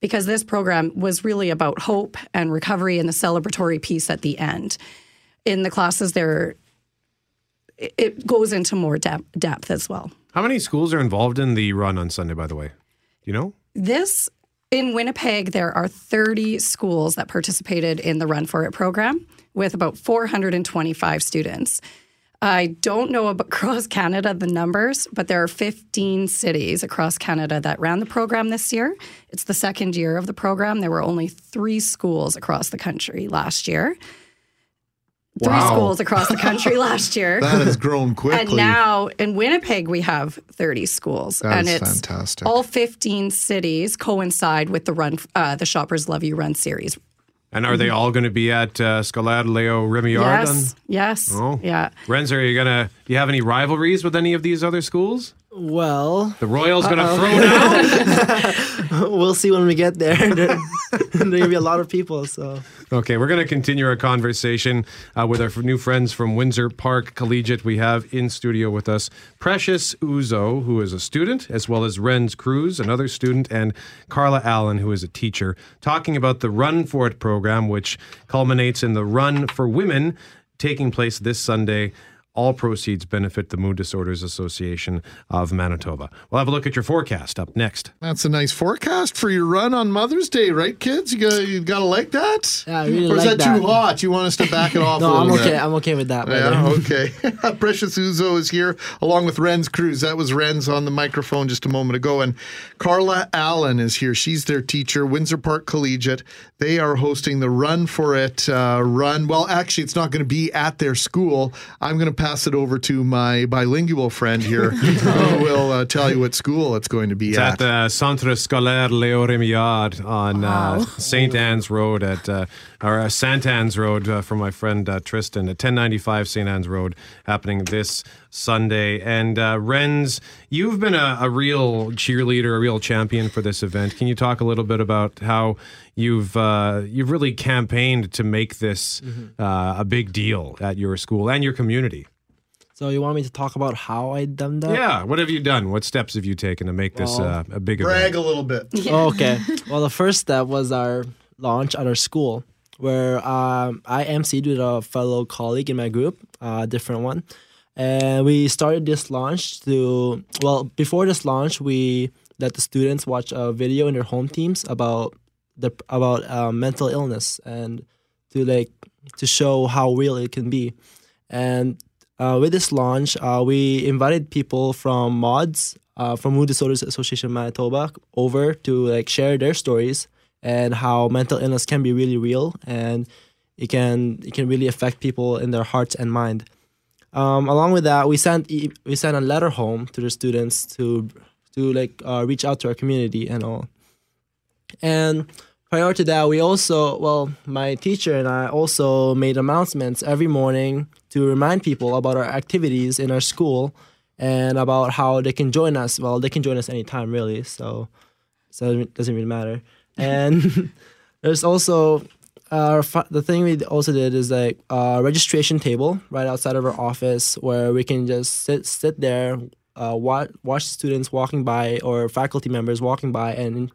because this program was really about hope and recovery and the celebratory piece at the end. In the classes, there it- goes into more depth, depth as well. How many schools are involved in the run on Sunday, by the way? Do you know? This in Winnipeg, there are 30 schools that participated in the Run For It program with about 425 students. I don't know about across Canada the numbers, but there are 15 cities across Canada that ran the program this year. It's the second year of the program. There were only three schools across the country last year. Three Wow. schools across the country last year. That has grown quickly. And now in Winnipeg, we have 30 schools. That and it's fantastic. all 15 cities coincide with the run, uh, the Shoppers Love You Run series. And are they all going to be at uh, Scolaire Leo Remillard? Yes, yes, Oh. yeah. Renz, are you gonna? Do you have any rivalries with any of these other schools? Well, The Royals going to throw down? we'll see when we get there. there there gonna be a lot of people, so Okay, we're going to continue our conversation uh, with our new friends from Windsor Park Collegiate. We have in studio with us Precious Uzo, who is a student, as well as Renz Cruz, another student, and Carla Allen, who is a teacher, talking about the Run For It program, which culminates in the Run for Women taking place this Sunday All proceeds benefit the Mood Disorders Association of Manitoba. We'll have a look at your forecast up next. That's a nice forecast for your run on Mother's Day, right, kids? You got you got to like that. Yeah, I really or is like that, that. too hot? You want us to back it off? No, a I'm okay. Bit? I'm okay with that. Yeah, brother. okay. Precious Uzo is here along with Renz Cruz. That was Renz on the microphone just a moment ago. And Carla Allen is here. She's their teacher, Windsor Park Collegiate. They are hosting the Run for It uh, run. Well, actually, it's not going to be at their school. I'm going to pass it over to my bilingual friend here who will uh, tell you what school it's going to be It's at the Centre Scolaire Léo Rémillard on uh, St. Anne's Road at uh, or uh, St. Anne's Road uh, from my friend uh, Tristan at 1095 St. Anne's Road, happening this Sunday. And uh, Renz, you've been a, a real cheerleader, a real champion for this event. Can you talk a little bit about how you've uh, you've really campaigned to make this uh, a big deal at your school and your community? So you want me to talk about how I done that? Yeah, what have you done? What steps have you taken to make this Well, uh, a big Brag event? a little bit. Oh, okay. Well, the first step was our launch at our school, where um, I emceed with a fellow colleague in my group, uh, a different one, and we started this launch to. Well, before this launch, we let the students watch a video in their home teams about the about uh, mental illness and to like to show how real it can be, and. Uh, with this launch, uh, we invited people from mods uh, from Mood Disorders Association Manitoba over to like share their stories and how mental illness can be really real and it can it can really affect people in their hearts and mind. Um, along with that, we sent we sent a letter home to the students to to like uh, reach out to our community and all. And prior to that, we also well, my teacher and I also made announcements every morning to remind people about our activities in our school and about how they can join us. Well, they can join us anytime, really. So, so it doesn't really matter. And there's also uh, the thing we also did is like a registration table right outside of our office where we can just sit sit there, uh, watch watch students walking by or faculty members walking by and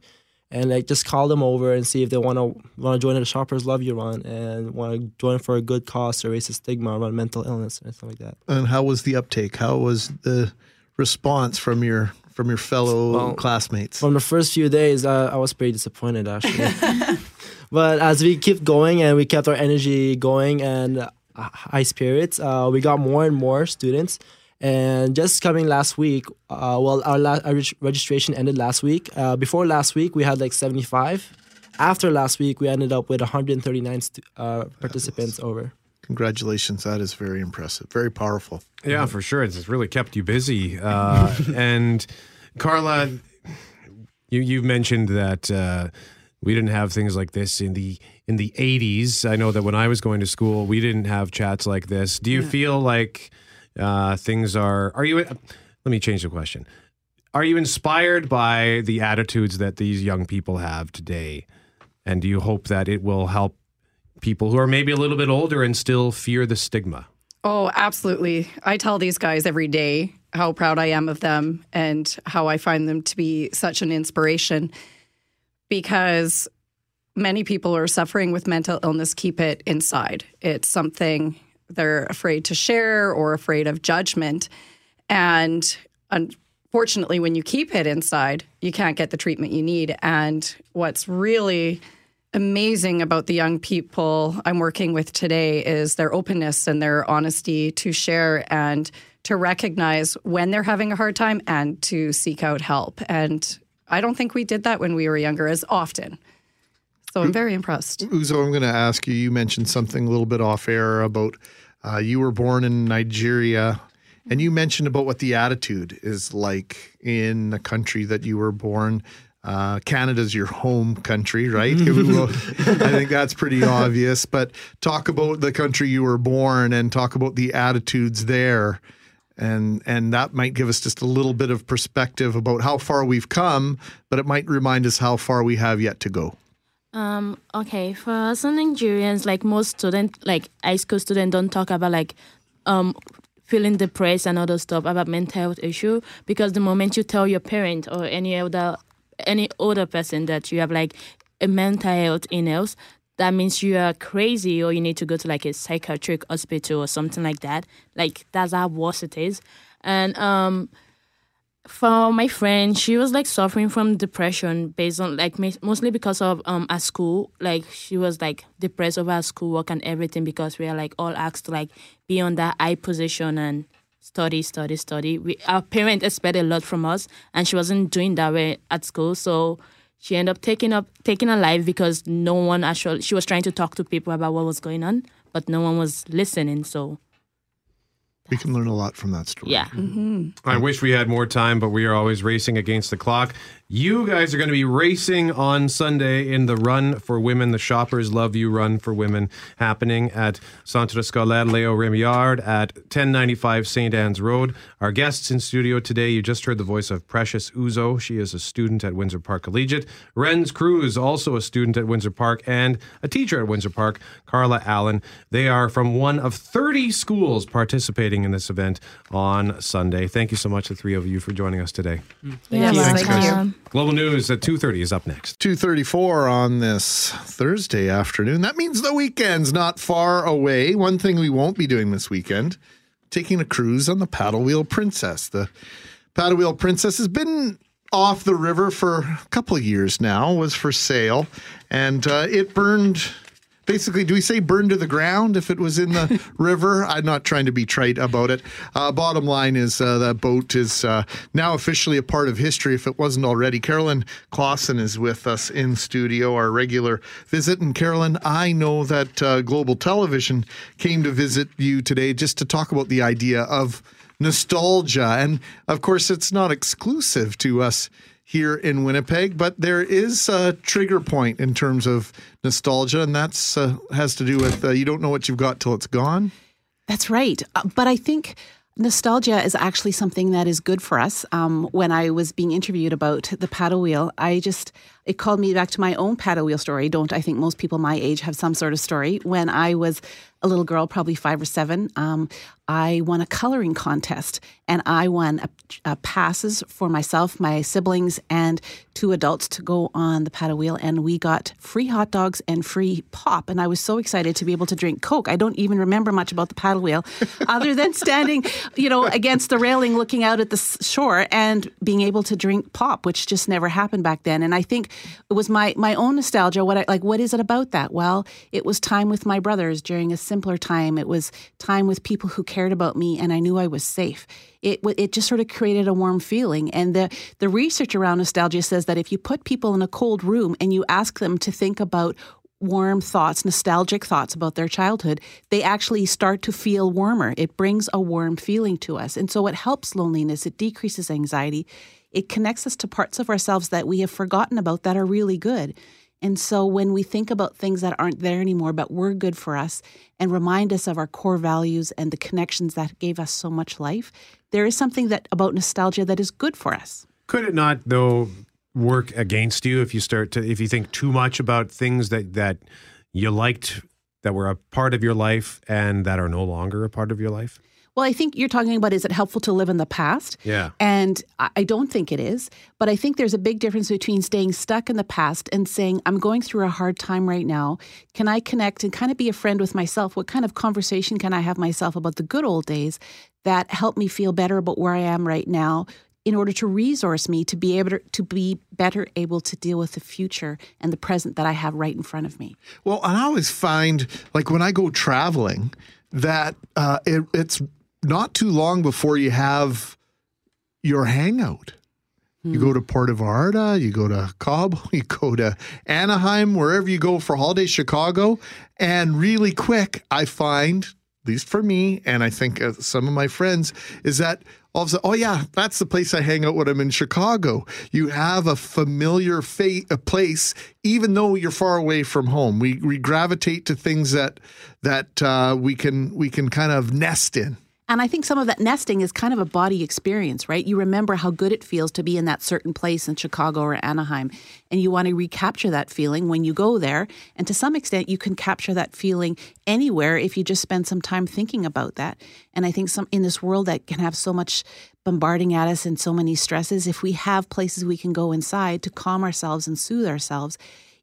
and like just call them over and see if they want to want to join the Shoppers Love You Run and want to join for a good cause to erase the stigma around mental illness and stuff like that. And how was the uptake? How was the response from your from your fellow Well, classmates? From the first few days, uh, I was pretty disappointed actually. but as we kept going and we kept our energy going and uh, high spirits, uh, we got more and more students. And just coming last week, uh, well, our, la- our reg- registration ended last week. Uh, before last week, we had like 75. After last week, we ended up with 139 stu- uh, participants over. Congratulations. That is very impressive. Very powerful. Yeah, for sure. It's really kept you busy. Uh, and Carla, you you mentioned that uh, we didn't have things like this in the in the '80s. I know that when I was going to school, we didn't have chats like this. Do you feel like uh, things are? Are you? Let me change the question. Are you inspired by the attitudes that these young people have today? And do you hope that it will help people who are maybe a little bit older and still fear the stigma? Oh, absolutely. I tell these guys every day how proud I am of them and how I find them to be such an inspiration because many people who are suffering with mental illness keep it inside. It's something they're afraid to share or afraid of judgment. And unfortunately, when you keep it inside, you can't get the treatment you need. And what's really amazing about the young people I'm working with today is their openness and their honesty to share and to recognize when they're having a hard time and to seek out help. And I don't think we did that when we were younger as often. So I'm mm-hmm. very impressed. Uzo, I'm going to ask you. You mentioned something a little bit off air about uh, you were born in Nigeria, and you mentioned about what the attitude is like in the country that you were born. Uh, Canada's your home country, right? Well, I think that's pretty obvious. But talk about the country you were born and talk about the attitudes there. And and that might give us just a little bit of perspective about how far we've come, but it might remind us how far we have yet to go. Um, okay, for us Nigerians, like most students, like high school students, don't talk about like um feeling depressed and other stuff about mental health issue because the moment you tell your parent or any other any other person that you have like a mental health illness, that means you are crazy or you need to go to like a psychiatric hospital or something like that. Like that's how worse it is. And um, for my friend, she was like suffering from depression based on like mostly because of um at school. Like she was like depressed over her schoolwork and everything because we are like all asked to like be on that high position and study, study, study. We our parents expect a lot from us, and she wasn't doing that way at school. So she ended up taking up taking her life because no one actually. She was trying to talk to people about what was going on, but no one was listening. So We can learn a lot from that story. yeah. Mm-hmm. I wish we had more time, but we are always racing against the clock. You guys are going to be racing on Sunday in the Run for Women, the Shoppers Love You Run for Women, happening at Centre Scolaire Leo Rémillard at 1095 St. Anne's Road. Our guests in studio today, you just heard the voice of Precious Uzo. She is a student at Windsor Park Collegiate. Renz Cruz, also a student at Windsor Park and a teacher at Windsor Park, Carla Allen. They are from one of 30 schools participating in this event on Sunday. Thank you so much, the three of you, for joining us today. Yes, Thank thank you. Global News at 2.30 is up next. 234 on this Thursday afternoon. That means the weekend's not far away. One thing we won't be doing this weekend, taking a cruise on the Paddle Wheel Princess. The Paddle Wheel Princess has been off the river for a couple of years now, was for sale, and uh, it burned. Basically, do we say burn to the ground if it was in the river? I'm not trying to be trite about it. Uh, bottom line is uh, that boat is uh, now officially a part of history if it wasn't already. Carolyn Clausen is with us in studio, our regular visit. And Carolyn, I know that uh, Global Television came to visit you today just to talk about the idea of nostalgia. And of course, it's not exclusive to us here in Winnipeg, but there is a trigger point in terms of nostalgia, and that's uh, has to do with uh, you don't know what you've got till it's gone. That's right. Uh, but I think nostalgia is actually something that is good for us. Um, when I was being interviewed about the paddle wheel, I just, it called me back to my own paddle wheel story. Don't I think most people my age have some sort of story? When I was a little girl, probably five or seven, um, I won a coloring contest and I won a, a passes for myself, my siblings, and two adults to go on the paddle wheel. And we got free hot dogs and free pop. And I was so excited to be able to drink Coke. I don't even remember much about the paddle wheel other than standing, you know, against the railing looking out at the shore and being able to drink pop, which just never happened back then. And I think it was my, my own nostalgia. What I, like, what is it about that? Well, it was time with my brothers during a simpler time. It was time with people who cared about me and I knew I was safe. It, it just sort of created a warm feeling. And the, the research around nostalgia says that if you put people in a cold room and you ask them to think about warm thoughts, nostalgic thoughts about their childhood, they actually start to feel warmer. It brings a warm feeling to us. And so it helps loneliness, it decreases anxiety, it connects us to parts of ourselves that we have forgotten about that are really good. And so when we think about things that aren't there anymore, but were good for us and remind us of our core values and the connections that gave us so much life, there is something that about nostalgia that is good for us. Could it not, though, work against you if you start to if you think too much about things that that you liked that were a part of your life and that are no longer a part of your life? Well, I think you're talking about is it helpful to live in the past? Yeah. And I don't think it is. But I think there's a big difference between staying stuck in the past and saying, I'm going through a hard time right now. Can I connect and kind of be a friend with myself? What kind of conversation can I have myself about the good old days that help me feel better about where I am right now? In order to resource me to be able to, to be better able to deal with the future and the present that I have right in front of me. Well, and I always find, like when I go traveling, that uh, it, it's not too long before you have your hangout. You go to Puerto Vallarta, you go to Cabo, you go to Anaheim, wherever you go for holidays, Chicago, and really quick, I find, at least for me, and I think uh, some of my friends, is that all of a sudden, oh yeah, that's the place I hang out when I'm in Chicago. You have a familiar fa- a place, even though you're far away from home. We we gravitate to things that that uh, we can we can kind of nest in. And I think some of that nesting is kind of a body experience, right? You remember how good it feels to be in that certain place in Chicago or Anaheim, and you want to recapture that feeling when you go there. And to some extent, you can capture that feeling anywhere if you just spend some time thinking about that. And I think some in this world that can have so much bombarding at us and so many stresses, if we have places we can go inside to calm ourselves and soothe ourselves,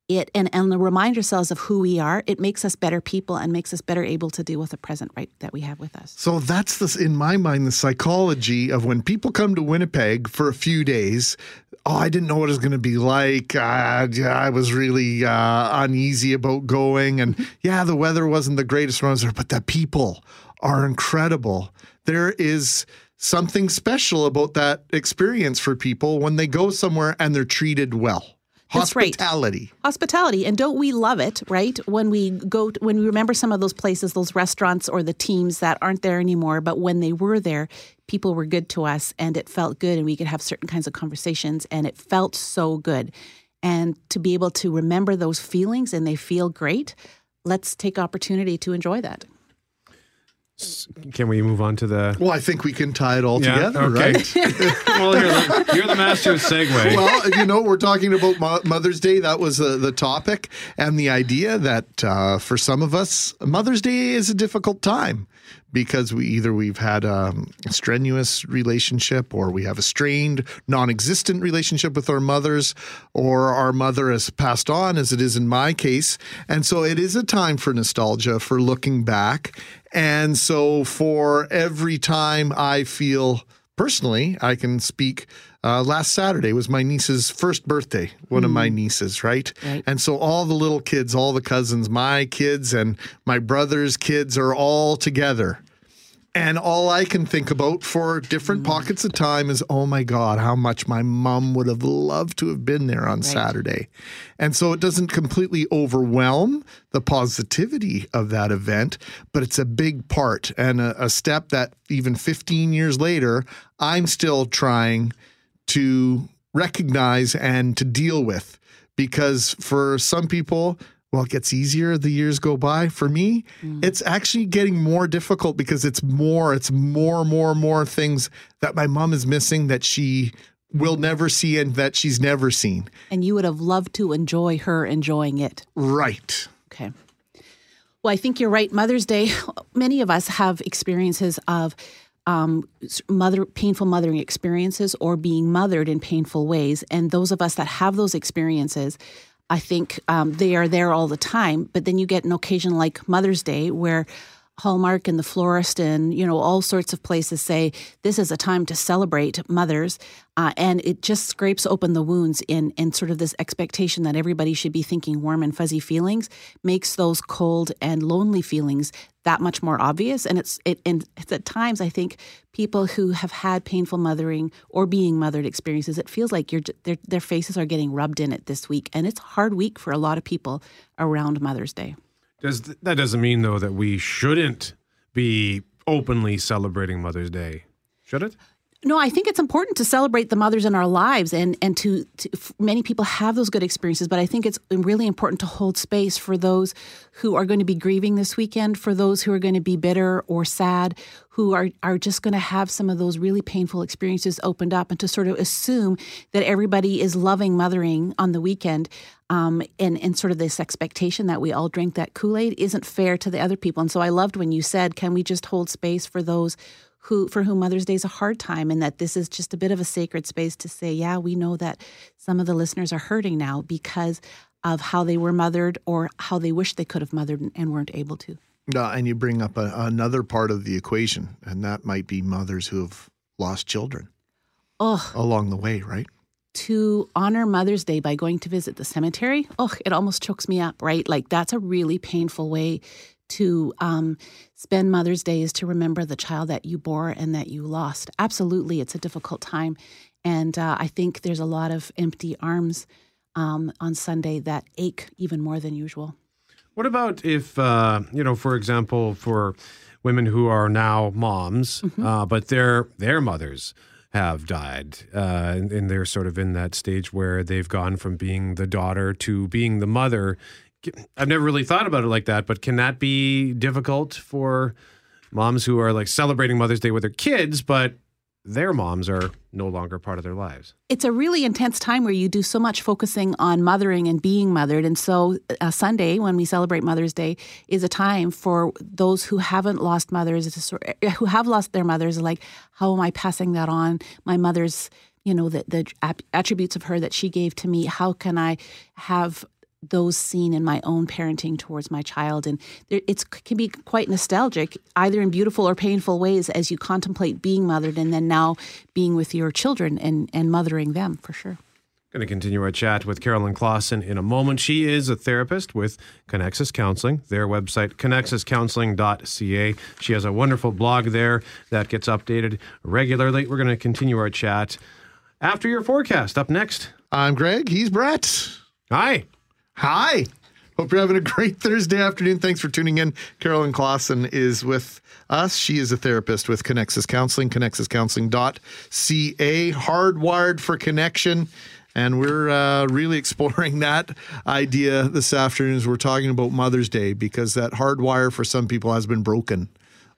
it and, and remind ourselves of who we are, it makes us better people and makes us better able to deal with the present right that we have with us. So that's this in my mind the psychology of when people come to Winnipeg for a few days. Oh, I didn't know what it was going to be like. Uh, I was really uh, uneasy about going, and yeah, the weather wasn't the greatest around there, but the people are incredible. There is something special about that experience for people when they go somewhere and they're treated well. That's right. Hospitality. Hospitality, and don't we love it, right? When we go, to, when we remember some of those places, those restaurants or the teams that aren't there anymore, but when they were there, people were good to us, and it felt good, and we could have certain kinds of conversations, and it felt so good. And to be able to remember those feelings, and they feel great. Let's take opportunity to enjoy that. Can we move on to the? Well, I think we can tie it all Yeah, together, okay. right? well, you're, you're the master of segue. well, you know, we're talking about Mo- Mother's Day. That was uh, the topic, and the idea that uh, for some of us, Mother's Day is a difficult time because we either we've had um, a strenuous relationship, or we have a strained, non-existent relationship with our mothers, or our mother has passed on, as it is in my case, and so it is a time for nostalgia, for looking back, and so for every time I feel personally, I can speak. Uh, last Saturday was my niece's first birthday, one of my nieces, right? Right. And so all the little kids, all the cousins, my kids and my brother's kids are all together. And all I can think about for different pockets of time is, oh my God, how much my mom would have loved to have been there on Saturday. And so it doesn't completely overwhelm the positivity of that event, but it's a big part and a, a step that even 15 years later, I'm still trying to recognize and to deal with. Because for some people, well, it gets easier the years go by. For me, mm. it's actually getting more difficult because it's more, it's more, more, more things that my mom is missing that she will never see and that she's never seen. And you would have loved to enjoy her enjoying it. Right. Okay. Well, I think you're right. Mother's Day, many of us have experiences of um, mother painful mothering experiences or being mothered in painful ways. And those of us that have those experiences, I think um, they are there all the time. But then you get an occasion like Mother's Day where Hallmark and the florist and you know all sorts of places say this is a time to celebrate mothers, uh, and it just scrapes open the wounds in in sort of this expectation that everybody should be thinking warm and fuzzy feelings makes those cold and lonely feelings that much more obvious. And it's it and it's at times I think people who have had painful mothering or being mothered experiences, it feels like their their faces are getting rubbed in it this week, and it's a hard week for a lot of people around Mother's Day. Does th- that doesn't mean though that we shouldn't be openly celebrating Mother's Day? Should it? No, I think it's important to celebrate the mothers in our lives, and and to, to many people have those good experiences. But I think it's really important to hold space for those who are going to be grieving this weekend, for those who are going to be bitter or sad, who are are just going to have some of those really painful experiences opened up, and to sort of assume that everybody is loving mothering on the weekend. Um, and, and sort of this expectation that we all drink that Kool Aid isn't fair to the other people. And so I loved when you said, "Can we just hold space for those who for whom Mother's Day is a hard time, and that this is just a bit of a sacred space to say, yeah, we know that some of the listeners are hurting now because of how they were mothered or how they wish they could have mothered and- weren't able to. Uh, and you bring up a, another part of the equation, and that might be mothers who have lost children Oh, along the way, right? to honor Mother's Day by going to visit the cemetery, oh, it almost chokes me up, right? Like that's a really painful way to um, spend Mother's Day is to remember the child that you bore and that you lost. Absolutely, it's a difficult time. And uh, I think there's a lot of empty arms um, on Sunday that ache even more than usual. What about if, uh, you know, for example, for women who are now moms, uh, but their their mothers have died, uh, and, and they're sort of in that stage where they've gone from being the daughter to being the mother. I've never really thought about it like that, but can that be difficult for moms who are like celebrating Mother's Day with their kids, but their moms are no longer part of their lives? it's a really intense time where you do so much focusing on mothering and being mothered. And so, uh, Sunday, when we celebrate Mother's Day, is a time for those who haven't lost mothers, uh, who have lost their mothers, like, how am I passing that on? My mother's, you know, the, the attributes of her that she gave to me, how can I have those seen in my own parenting towards my child. And it can be quite nostalgic, either in beautiful or painful ways, as you contemplate being mothered and then now being with your children and, and mothering them for sure. Going to continue our chat with Carolyn Clausen in a moment. She is a therapist with Connexus Counseling, their website, connexuscounseling.ca. She has a wonderful blog there that gets updated regularly. We're going to continue our chat after your forecast. Up next. I'm Greg. He's Brett. Hi. Hi. Hope you're having a great Thursday afternoon. Thanks for tuning in. Carolyn Clausen is with us. She is a therapist with Connexus Counseling, connexuscounseling.ca, hardwired for connection. And we're uh, really exploring that idea this afternoon as we're talking about Mother's Day because that hardwire for some people has been broken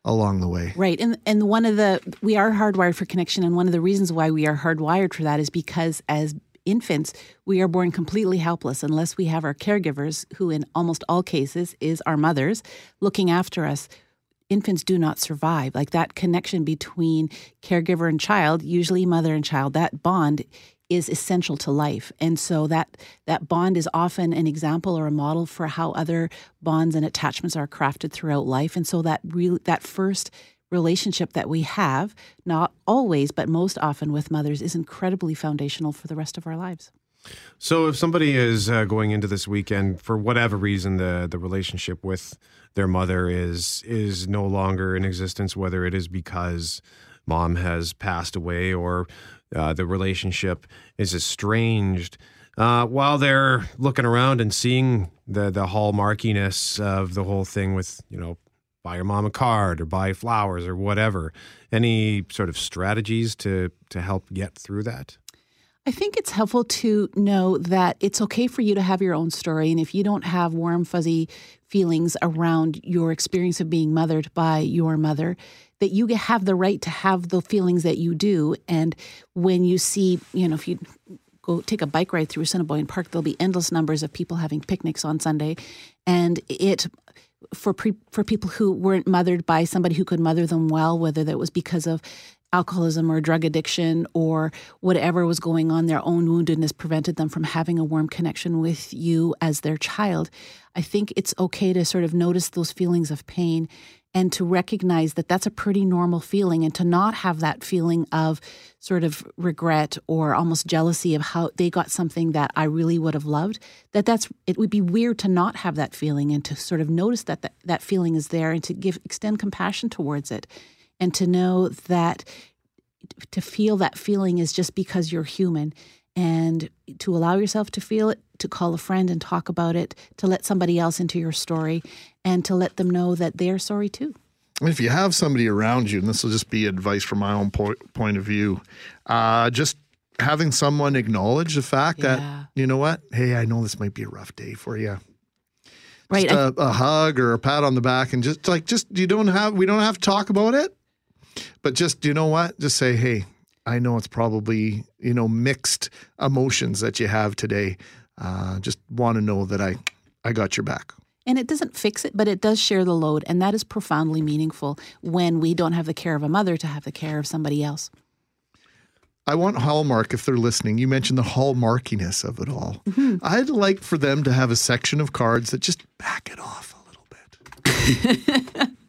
along the way. Right. And and one of the we are hardwired for connection and one of the reasons why we are hardwired for that is because as infants, we are born completely helpless unless we have our caregivers, who in almost all cases is our mothers, looking after us. Infants do not survive. Like that connection between caregiver and child, usually mother and child, that bond is essential to life. And so that that bond is often an example or a model for how other bonds and attachments are crafted throughout life. And so that real that first relationship that we have, not always, but most often with mothers, is incredibly foundational for the rest of our lives. So, if somebody is uh, going into this weekend for whatever reason, the the relationship with their mother is is no longer in existence, whether it is because mom has passed away or uh, the relationship is estranged. Uh, while they're looking around and seeing the the hallmarkiness of the whole thing with you know buy your mom a card or buy flowers or whatever. Any sort of strategies to to help get through that? I think it's helpful to know that it's okay for you to have your own story. And if you don't have warm, fuzzy feelings around your experience of being mothered by your mother, that you have the right to have the feelings that you do. And when you see, you know, if you go take a bike ride through Assiniboine Park, there'll be endless numbers of people having picnics on Sunday. And it for pre, for people who weren't mothered by somebody who could mother them well, whether that was because of alcoholism or drug addiction or whatever was going on, their own woundedness prevented them from having a warm connection with you as their child. I think it's okay to sort of notice those feelings of pain and to recognize that that's a pretty normal feeling and to not have that feeling of sort of regret or almost jealousy of how they got something that I really would have loved that that's it would be weird to not have that feeling and to sort of notice that that, that feeling is there and to give extend compassion towards it and to know that to feel that feeling is just because you're human and to allow yourself to feel it, to call a friend and talk about it, to let somebody else into your story, and to let them know that they're sorry too. If you have somebody around you, and this will just be advice from my own po- point of view, uh, just having someone acknowledge the fact Yeah. that, you know what, hey, I know this might be a rough day for you. Right. Just a, a hug or a pat on the back, and just like, just you don't have, we don't have to talk about it, but just, you know what, just say, hey, I know it's probably, you know, mixed emotions that you have today. Uh, just want to know that I, I got your back. And it doesn't fix it, but it does share the load. And that is profoundly meaningful when we don't have the care of a mother to have the care of somebody else. I want Hallmark, if they're listening, you mentioned the hallmarkiness of it all. Mm-hmm. I'd like for them to have a section of cards that just back it off a little bit.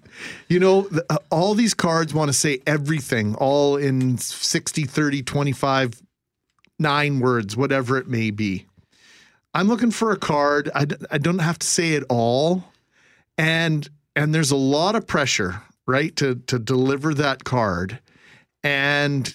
you know, uh, all these cards want to say everything, all in 60, 30, 25, nine words, whatever it may be. I'm looking for a card. I, d- I don't have to say it all. And and there's a lot of pressure, right, to to deliver that card. And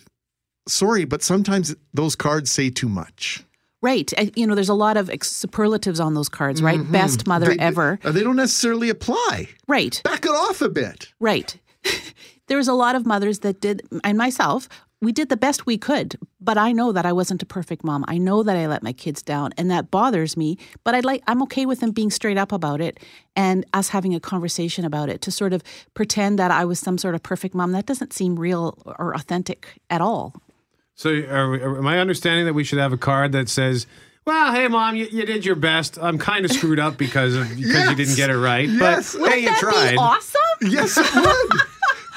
sorry, but sometimes those cards say too much. Right. I- You know, there's a lot of ex- superlatives on those cards, right? Best mother Mm-hmm. They- ever. They don't necessarily apply. Right. Back it off a bit. Right. there was a lot of mothers that did, and myself, we did the best we could. But I know that I wasn't a perfect mom. I know that I let my kids down, and that bothers me. But I'd like, I'm okay with them being straight up about it and us having a conversation about it to sort of pretend that I was some sort of perfect mom. That doesn't seem real or authentic at all. So, are, we- am I understanding that we should have a card that says, "Well, hey, mom, you, you did your best. I'm kind of screwed up because of because you didn't get it right, Yes. but hey, you That'd tried." be awesome. Yes, it would.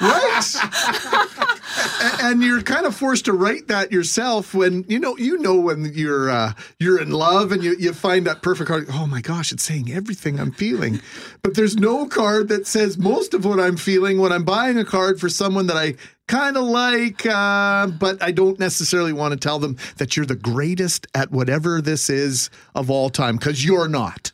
right? And you're kind of forced to write that yourself when you know you know when you're uh, you're in love and you, you find that perfect card. Oh my gosh, it's saying everything I'm feeling, but there's no card that says most of what I'm feeling when I'm buying a card for someone that I kind of like, uh, but I don't necessarily want to tell them that you're the greatest at whatever this is of all time because you're not.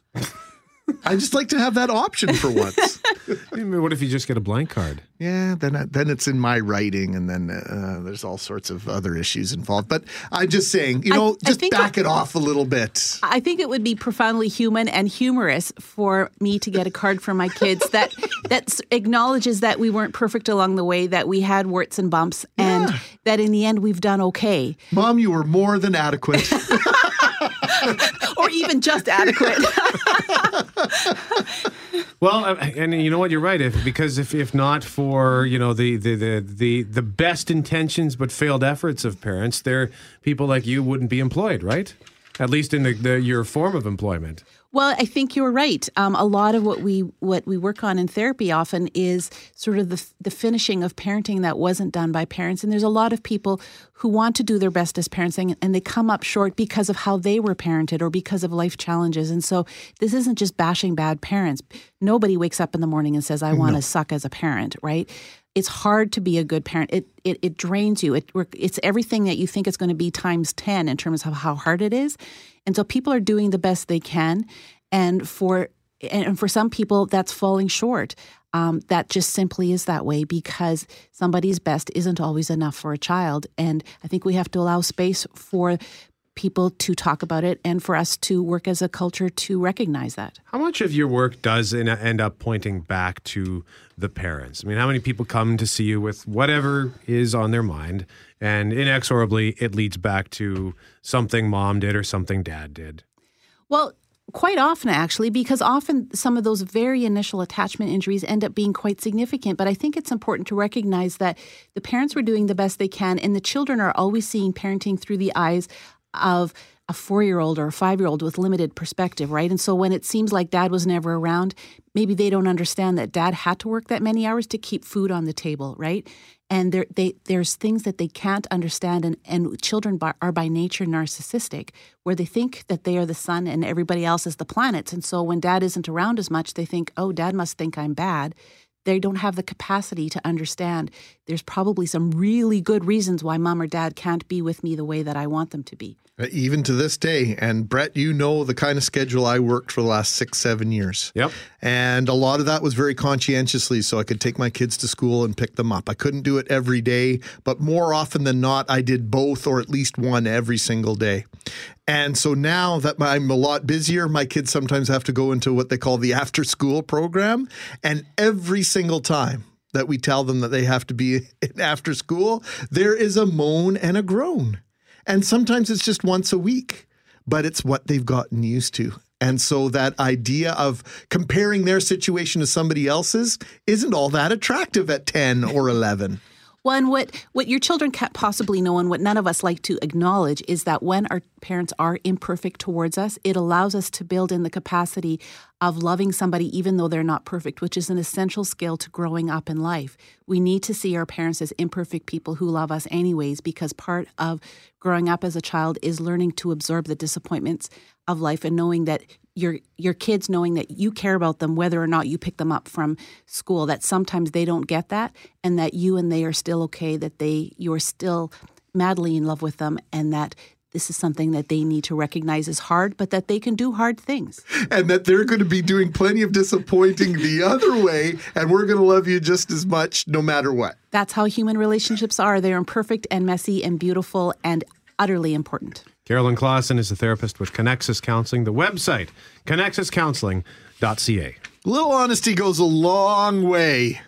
I just like to have that option for once. I mean, what if you just get a blank card? Yeah, then I- then it's in my writing, and then uh, there's all sorts of other issues involved. But I'm just saying, you know, I just think back it- it off a little bit. I think it would be profoundly human and humorous for me to get a card for my kids that that acknowledges that we weren't perfect along the way, that we had warts and bumps, and that in the end we've done okay, Mom, you were more than adequate. even just adequate. Well, uh, and you know what? You're right. If because if, if not for you know the, the the the the best intentions but failed efforts of parents, there people like you wouldn't be employed, right? At least in the, the your form of employment. Well, I think you're right. Um, a lot of what we what we work on in therapy often is sort of the the finishing of parenting that wasn't done by parents. And there's a lot of people who want to do their best as parents, and, and they come up short because of how they were parented or because of life challenges. And so this isn't just bashing bad parents. Nobody wakes up in the morning and says, "I want to suck as a parent," right? It's hard to be a good parent. It it, it drains you. It it's everything that you think it's going to be times ten in terms of how hard it is. And so people are doing the best they can, and for and for some people that's falling short. Um, that just simply is that way because somebody's best isn't always enough for a child, and I think we have to allow space for people to talk about it and for us to work as a culture to recognize that. How much of your work does en- end up pointing back to the parents? I mean, how many people come to see you with whatever is on their mind, and inexorably it leads back to something mom did or something dad did? Well, quite often actually, because often some of those very initial attachment injuries end up being quite significant. But I think it's important to recognize that the parents were doing the best they can, and the children are always seeing parenting through the eyes of a four year old or a five year old with limited perspective, right? And so when it seems like dad was never around, maybe they don't understand that dad had to work that many hours to keep food on the table, right? And there, they, there's things that they can't understand, and, and children by, are by nature narcissistic, where they think that they are the sun and everybody else is the planets. And so when dad isn't around as much, they think, oh, dad must think I'm bad. They don't have the capacity to understand there's probably some really good reasons why mom or dad can't be with me the way that I want them to be. Uh, Even to this day. And Brett, you know the kind of schedule I worked for the last six, seven years. Yep. And a lot of that was very conscientiously so I could take my kids to school and pick them up. I couldn't do it every day, but more often than not, I did both or at least one every single day. And so now that I'm a lot busier, my kids sometimes have to go into what they call the after school program. And every single time that we tell them that they have to be in after school, there is a moan and a groan. And sometimes it's just once a week, but it's what they've gotten used to. And so that idea of comparing their situation to somebody else's isn't all that attractive at 10 or 11. And what, what your children can't possibly know, and what none of us like to acknowledge, is that when our parents are imperfect towards us, it allows us to build in the capacity of loving somebody even though they're not perfect, which is an essential skill to growing up in life. We need to see our parents as imperfect people who love us anyways, because part of growing up as a child is learning to absorb the disappointments of life and knowing that your your kids knowing that you care about them whether or not you pick them up from school that sometimes they don't get that and that you and they are still okay that they you're still madly in love with them and that this is something that they need to recognize as hard but that they can do hard things And that they're going to be doing plenty of disappointing the other way. And we're going to love you just as much no matter what. that's how human relationships are they're imperfect and messy and beautiful and utterly important Carolyn Clausen is a therapist with Connexus Counseling. The website, connexuscounseling.ca. A little honesty goes a long way.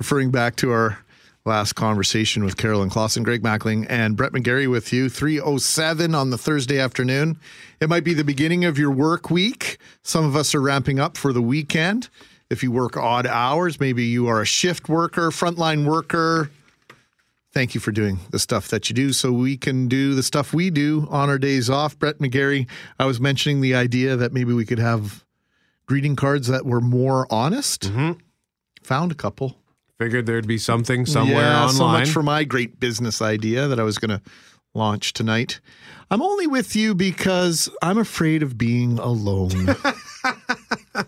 Referring back to our last conversation with Carolyn Clausen, Greg Mackling, and Brett McGarry with you, 307 on the Thursday afternoon. It might be the beginning of your work week. Some of us are ramping up for the weekend. If you work odd hours, maybe you are a shift worker, frontline worker. Thank you for doing the stuff that you do so we can do the stuff we do on our days off. Brett McGarry, I was mentioning the idea that maybe we could have greeting cards that were more honest. Mm-hmm. Found a couple. Figured there'd be something somewhere yeah, online. so much for my great business idea that I was going to launch tonight. I'm only with you because I'm afraid of being alone. I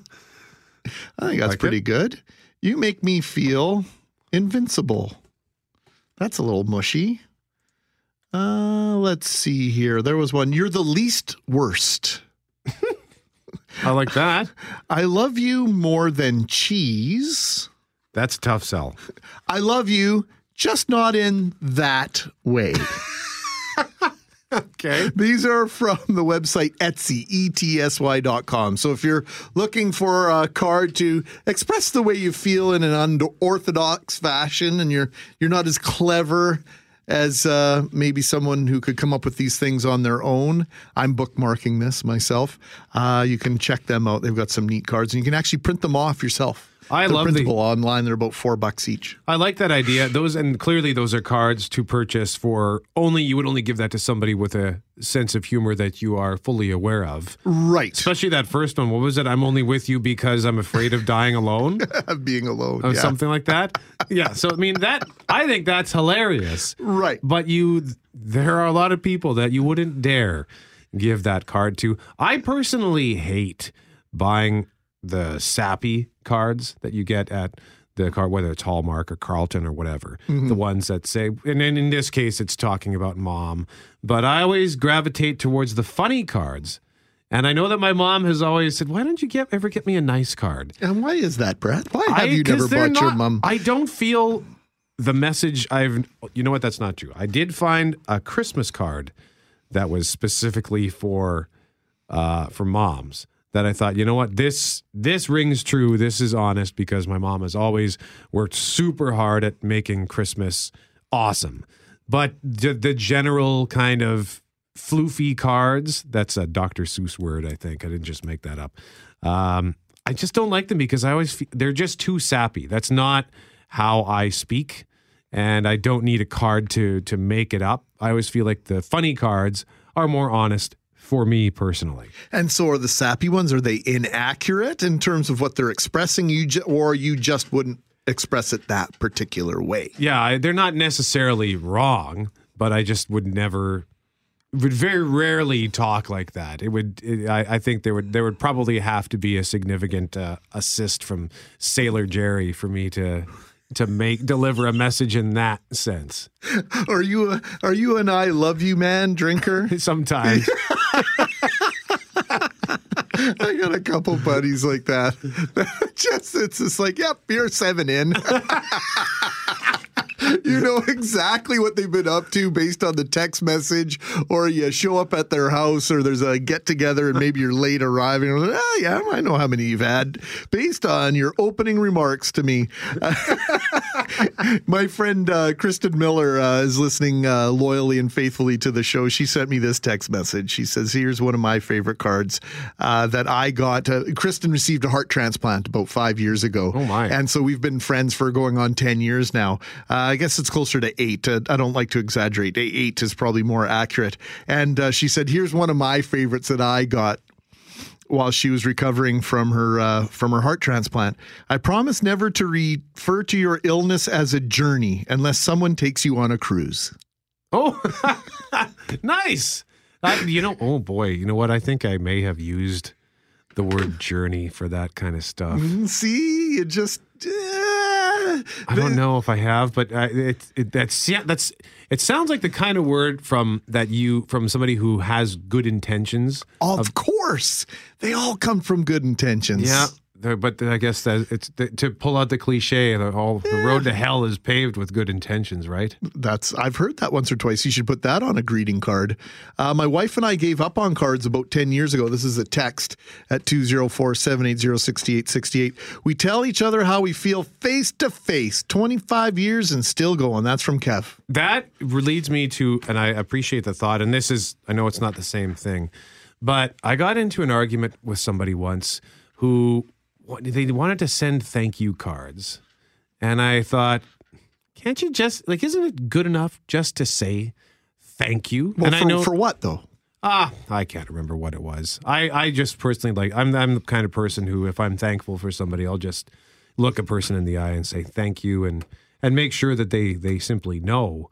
think that's Like pretty it? good. You make me feel invincible. That's a little mushy. Uh, let's see here. There was one. You're the least worst. I like that. I love you more than cheese. That's a tough sell. I love you, just not in that way. Okay. These are from the website Etsy, etsy.com. So if you're looking for a card to express the way you feel in an unorthodox fashion and you're you're not as clever as uh, maybe someone who could come up with these things on their own, I'm bookmarking this myself. Uh, you can check them out. They've got some neat cards and you can actually print them off yourself. I They're love the- online. They're about four bucks each. I like that idea. Those and clearly those are cards to purchase for only you would only give that to somebody with a sense of humor that you are fully aware of. Right. Especially that first one. What was it? I'm only with you because I'm afraid of dying alone. Of being alone. or yeah. something like that. Yeah. So I mean that I think that's hilarious. Right. But you there are a lot of people that you wouldn't dare give that card to. I personally hate buying the sappy cards that you get at the card, whether it's Hallmark or Carlton or whatever. The ones that say, and then in this case, it's talking about mom. But I always gravitate towards the funny cards. And I know that my mom has always said, "Why don't you get ever get me a nice card?" And why is that, Brett? Why have I- you never bought your not- mom? I don't feel the message I've you know what that's not true. I did find a Christmas card that was specifically for uh for moms that I thought, you know what, this this rings true. This is honest because my mom has always worked super hard at making Christmas awesome. But the, the general kind of floofy cards, that's a Dr. Seuss word, I think. I didn't just make that up. Um, I just don't like them because I always feel they're just too sappy. That's not how I speak, and I don't need a card to to make it up. I always feel like the funny cards are more honest for me personally. And so are the sappy ones, are they inaccurate in terms of what they're expressing you ju- or you just wouldn't express it that particular way? Yeah, they're not necessarily wrong, but I just would never would very rarely talk like that. It would it, I, I think there would there would probably have to be a significant uh, assist from Sailor Jerry for me to to make deliver a message in that sense. Are you a, are you an I love you man drinker? Sometimes I got a couple buddies like that. just it's just like, yep, you're seven in. you know exactly what they've been up to based on the text message, or you show up at their house, or there's a get together, and maybe you're late arriving. Oh, yeah, I know how many you've had based on your opening remarks to me. My friend uh, Kristen Miller uh, is listening uh, loyally and faithfully to the show. She sent me this text message. She says, Here's one of my favorite cards uh, that I got. Uh, Kristen received a heart transplant about five years ago. Oh, my. And so we've been friends for going on 10 years now. Uh, I guess it's closer to eight. Uh, I don't like to exaggerate. Eight is probably more accurate. And uh, she said, Here's one of my favorites that I got while she was recovering from her uh, from her heart transplant. I promise never to refer to your illness as a journey unless someone takes you on a cruise. Oh, nice. I, you know, oh boy, you know what? I think I may have used the word journey for that kind of stuff. See, it just. uh, I don't know if I have, but uh, it, it that's yeah, that's it sounds like the kind of word from that you from somebody who has good intentions. Of course, they all come from good intentions. Yeah, but I guess that it's to pull out the cliche. The all the road to hell is paved with good intentions, right? That's I've heard that once or twice. You should put that on a greeting card. Uh, my wife and I gave up on cards about ten years ago. This is a text at 204-780-6868. We tell each other how we feel face to face. Twenty five years and still going. That's from Kev. That leads me to, and I appreciate the thought. And this is, I know it's not the same thing, but I got into an argument with somebody once who they wanted to send thank you cards, and I thought, can't you just like, isn't it good enough just to say thank you? Well, and for, I know for what though? Ah, I can't remember what it was. I, I just personally like I'm I'm the kind of person who if I'm thankful for somebody, I'll just look a person in the eye and say thank you and and make sure that they they simply know.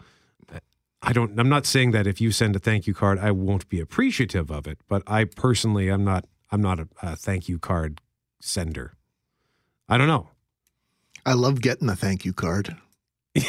I don't. I'm not saying that if you send a thank you card, I won't be appreciative of it. But I personally, I'm not. I'm not a, a thank you card sender. I don't know. I love getting a thank you card.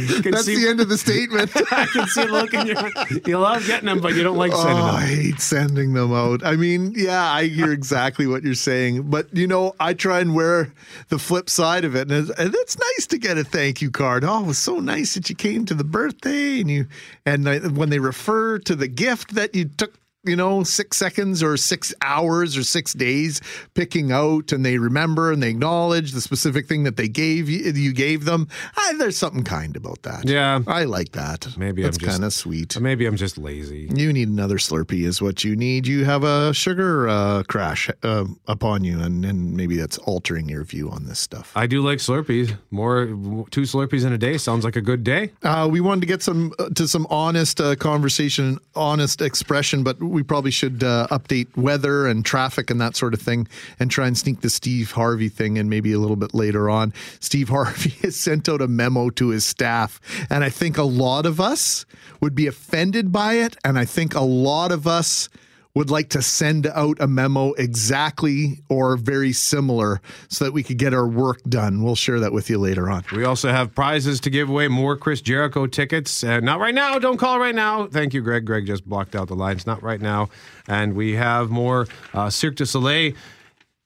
That's see- the end of the statement. I can see the look in your. You love getting them, but you don't like sending Oh, them. I hate sending them out. I mean, yeah, I hear exactly what you're saying, but you know, I try and wear the flip side of it, and it's, and it's nice to get a thank you card. Oh, it was so nice that you came to the birthday, and you, and I, when they refer to the gift that you took. You know, six seconds or six hours or six days picking out, and they remember and they acknowledge the specific thing that they gave you. You gave them. Ah, there's something kind about that. Yeah. I like that. Maybe that's kind of sweet. Maybe I'm just lazy. You need another Slurpee, is what you need. You have a sugar uh, crash uh, upon you, and, and maybe that's altering your view on this stuff. I do like Slurpees. More two Slurpees in a day sounds like a good day. Uh, we wanted to get some uh, to some honest uh, conversation, honest expression, but we probably should uh, update weather and traffic and that sort of thing, and try and sneak the Steve Harvey thing in maybe a little bit later on. Steve Harvey has sent out a memo to his staff, and I think a lot of us would be offended by it, and I think a lot of us would like to send out a memo exactly or very similar so that we could get our work done. We'll share that with you later on. We also have prizes to give away. More Chris Jericho tickets. Uh, not right now. Don't call right now. Thank you, Greg. Greg just blocked out the lines. Not right now. And we have more uh, Cirque du Soleil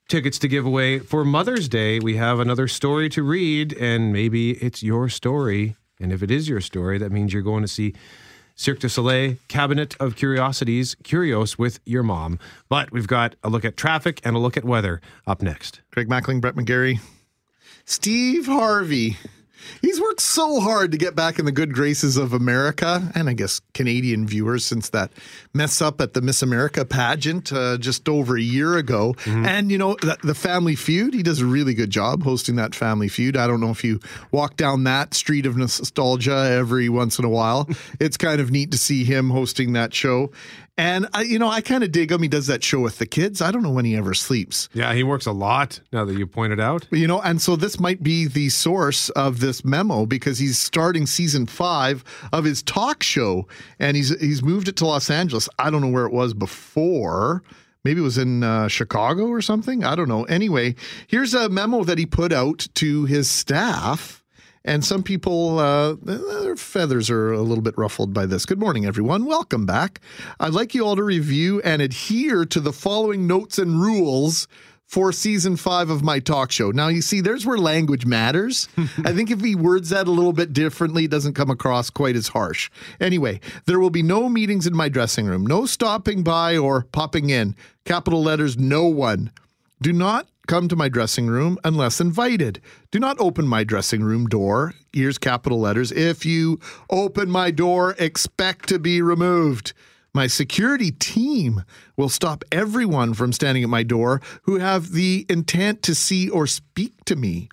tickets to give away for Mother's Day. We have another story to read, and maybe it's your story. And if it is your story, that means you're going to see Cirque du Soleil Cabinet of Curiosities, Kurios with your mom. But we've got a look at traffic and a look at weather up next. Greg Mackling, Brett McGarry, Steve Harvey. He's worked so hard to get back in the good graces of America and I guess Canadian viewers since that mess up at the Miss America pageant uh, just over a year ago. And, you know, the, the Family Feud, he does a really good job hosting that Family Feud. I don't know if you walk down that street of nostalgia every once in a while. it's kind of neat to see him hosting that show. And, I, you know, I kind of dig him. He does that show with the kids. I don't know when he ever sleeps. Yeah, he works a lot now that you pointed out. You know, and so this might be the source of this memo because he's starting season five of his talk show, and he's he's moved it to Los Angeles. I don't know where it was before. Maybe it was in uh, Chicago or something. I don't know. Anyway, here's a memo that he put out to his staff. And some people, uh, their feathers are a little bit ruffled by this. Good morning, everyone. Welcome back. I'd like you all to review and adhere to the following notes and rules for season five of my talk show. Now, you see, there's where language matters. I think if he words that a little bit differently, it doesn't come across quite as harsh. Anyway, there will be no meetings in my dressing room, no stopping by or popping in. Capital letters, no one. Do not come to my dressing room unless invited. Do not open my dressing room door. Here's capital letters. If you open my door, expect to be removed. My security team will stop everyone from standing at my door who have the intent to see or speak to me.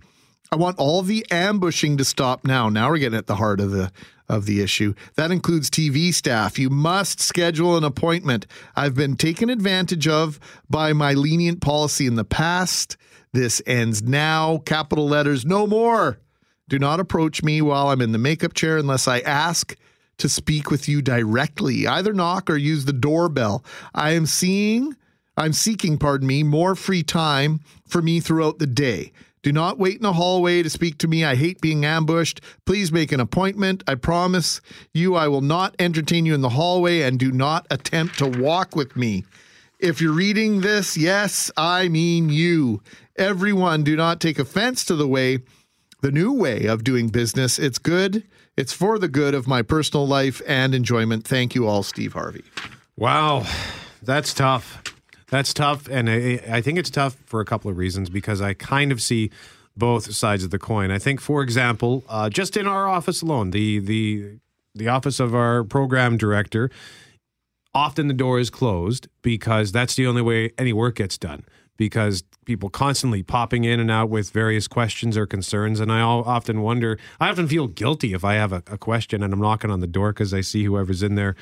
I want all the ambushing to stop now. Now we're getting at the heart of the of the issue. That includes TV staff. You must schedule an appointment. I've been taken advantage of by my lenient policy in the past. This ends now. Capital letters, no more. Do not approach me while I'm in the makeup chair unless I ask to speak with you directly. Either knock or use the doorbell. I am seeing I'm seeking, pardon me, more free time for me throughout the day. Do not wait in the hallway to speak to me. I hate being ambushed. Please make an appointment. I promise you I will not entertain you in the hallway and do not attempt to walk with me. If you're reading this, yes, I mean you. Everyone, do not take offense to the way, the new way of doing business. It's good. It's for the good of my personal life and enjoyment. Thank you all, Steve Harvey. Wow, that's tough. That's tough, and I, I think it's tough for a couple of reasons because I kind of see both sides of the coin. I think, for example, uh, just in our office alone, the the the office of our program director, often the door is closed because that's the only way any work gets done. Because people constantly popping in and out with various questions or concerns, and I often wonder. I often feel guilty if I have a, a question and I'm knocking on the door because I see whoever's in there,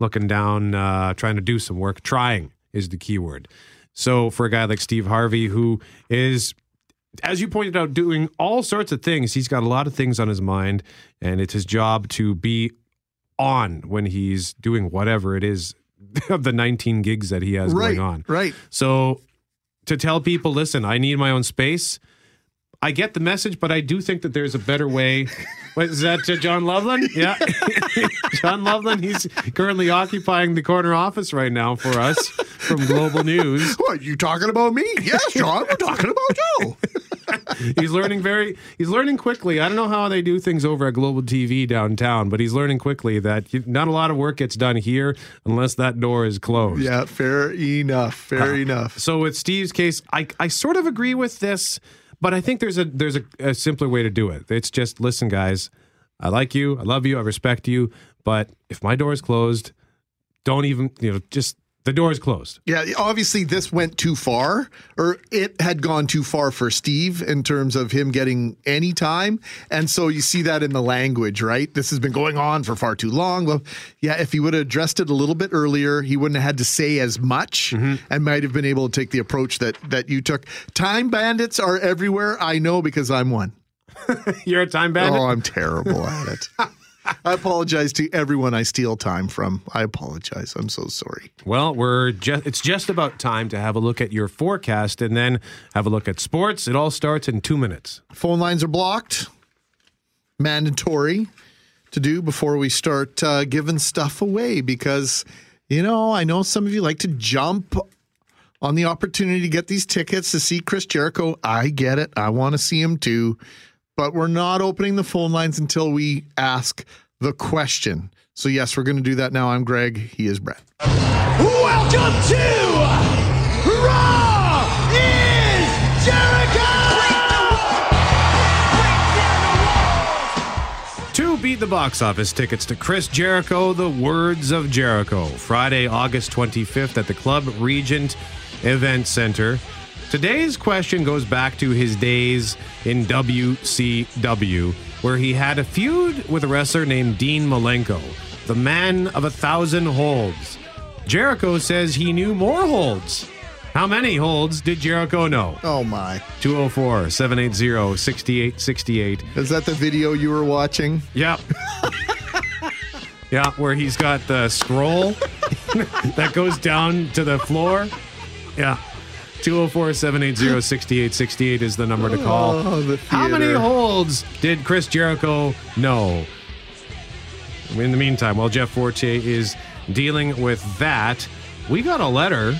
looking down, uh, trying to do some work, trying is the key word. So for a guy like Steve Harvey, who is, as you pointed out, doing all sorts of things, he's got a lot of things on his mind, and it's his job to be on when he's doing whatever it is of the 19 gigs that he has right, going on. right. So to tell people, listen, I need my own space. I get the message, but I do think that there's a better way. Is that uh, John Loveland? Yeah. John Loveland, he's currently occupying the corner office right now for us from Global News. What, you talking about me? Yes, John, we're talking about Joe. He's learning very, he's learning quickly. I don't know how they do things over at Global TV downtown, but he's learning quickly that not a lot of work gets done here unless that door is closed. yeah, fair enough. Fair enough. So with Steve's case, I I sort of agree with this, but I think there's a there's a, a simpler way to do it. It's just listen, guys. I like you, I love you, I respect you, but if my door is closed, don't even you know just the door is closed. Yeah, obviously this went too far, or it had gone too far for Steve in terms of him getting any time. And so you see that in the language, right? This has been going on for far too long. Well, yeah, if he would have addressed it a little bit earlier, he wouldn't have had to say as much mm-hmm. and might have been able to take the approach that that you took. Time bandits are everywhere. I know because I'm one. You're a time bandit. Oh, I'm terrible at it. I apologize to everyone I steal time from. I apologize. I'm so sorry. Well, we're just it's just about time to have a look at your forecast and then have a look at sports. It all starts in 2 minutes. Phone lines are blocked. Mandatory to do before we start uh, giving stuff away because, you know, I know some of you like to jump on the opportunity to get these tickets to see Chris Jericho. I get it. I want to see him too. But we're not opening the phone lines until we ask the question. So, yes, we're going to do that now. I'm Greg. He is Brett. Welcome to Raw is Jericho! Two beat the box office tickets to Chris Jericho, The Words of Jericho, Friday, August 25th at the Club Regent Event Center. Today's question goes back to his days in WCW, where he had a feud with a wrestler named Dean Malenko, the man of a thousand holds. Jericho says he knew more holds. How many holds did Jericho know? Oh, my. 204 780 6868. Is that the video you were watching? Yep. yeah, where he's got the scroll that goes down to the floor. Yeah. 204 780 6868 is the number to call. Oh, How many holds did Chris Jericho know? In the meantime, while Jeff Forte is dealing with that, we got a letter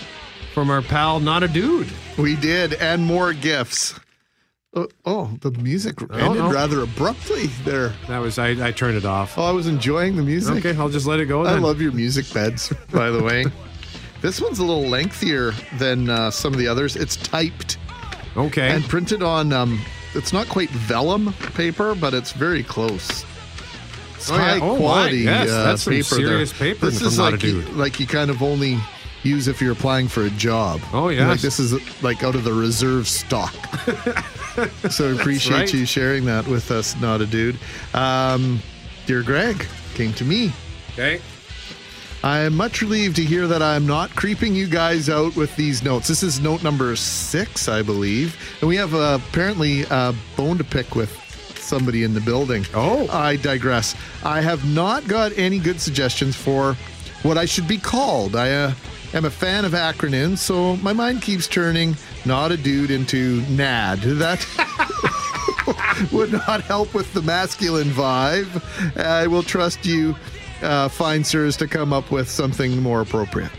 from our pal, Not a Dude. We did, and more gifts. Oh, oh the music ended rather abruptly there. That was, I, I turned it off. Oh, I was enjoying the music. Okay, I'll just let it go I love your music beds, by the way. This one's a little lengthier than uh, some of the others. It's typed Okay. and printed on. Um, it's not quite vellum paper, but it's very close. It's Oh, yeah. high Oh, my. quality Yes, uh, that's some paper. serious there. paper This is like you, like you kind of only use if you're applying for a job. Oh, yeah, Like this is like out of the reserve stock. so appreciate right. you sharing that with us, not a dude. Um, dear Greg, came to me. okay. I am much relieved to hear that I'm not creeping you guys out with these notes. This is note number six, I believe. And we have uh, apparently a bone to pick with somebody in the building. Oh. I digress. I have not got any good suggestions for what I should be called. I uh, am a fan of acronyms, so my mind keeps turning not a dude into NAD. That. would not help with the masculine vibe. I will trust you, uh, fine sirs, to come up with something more appropriate.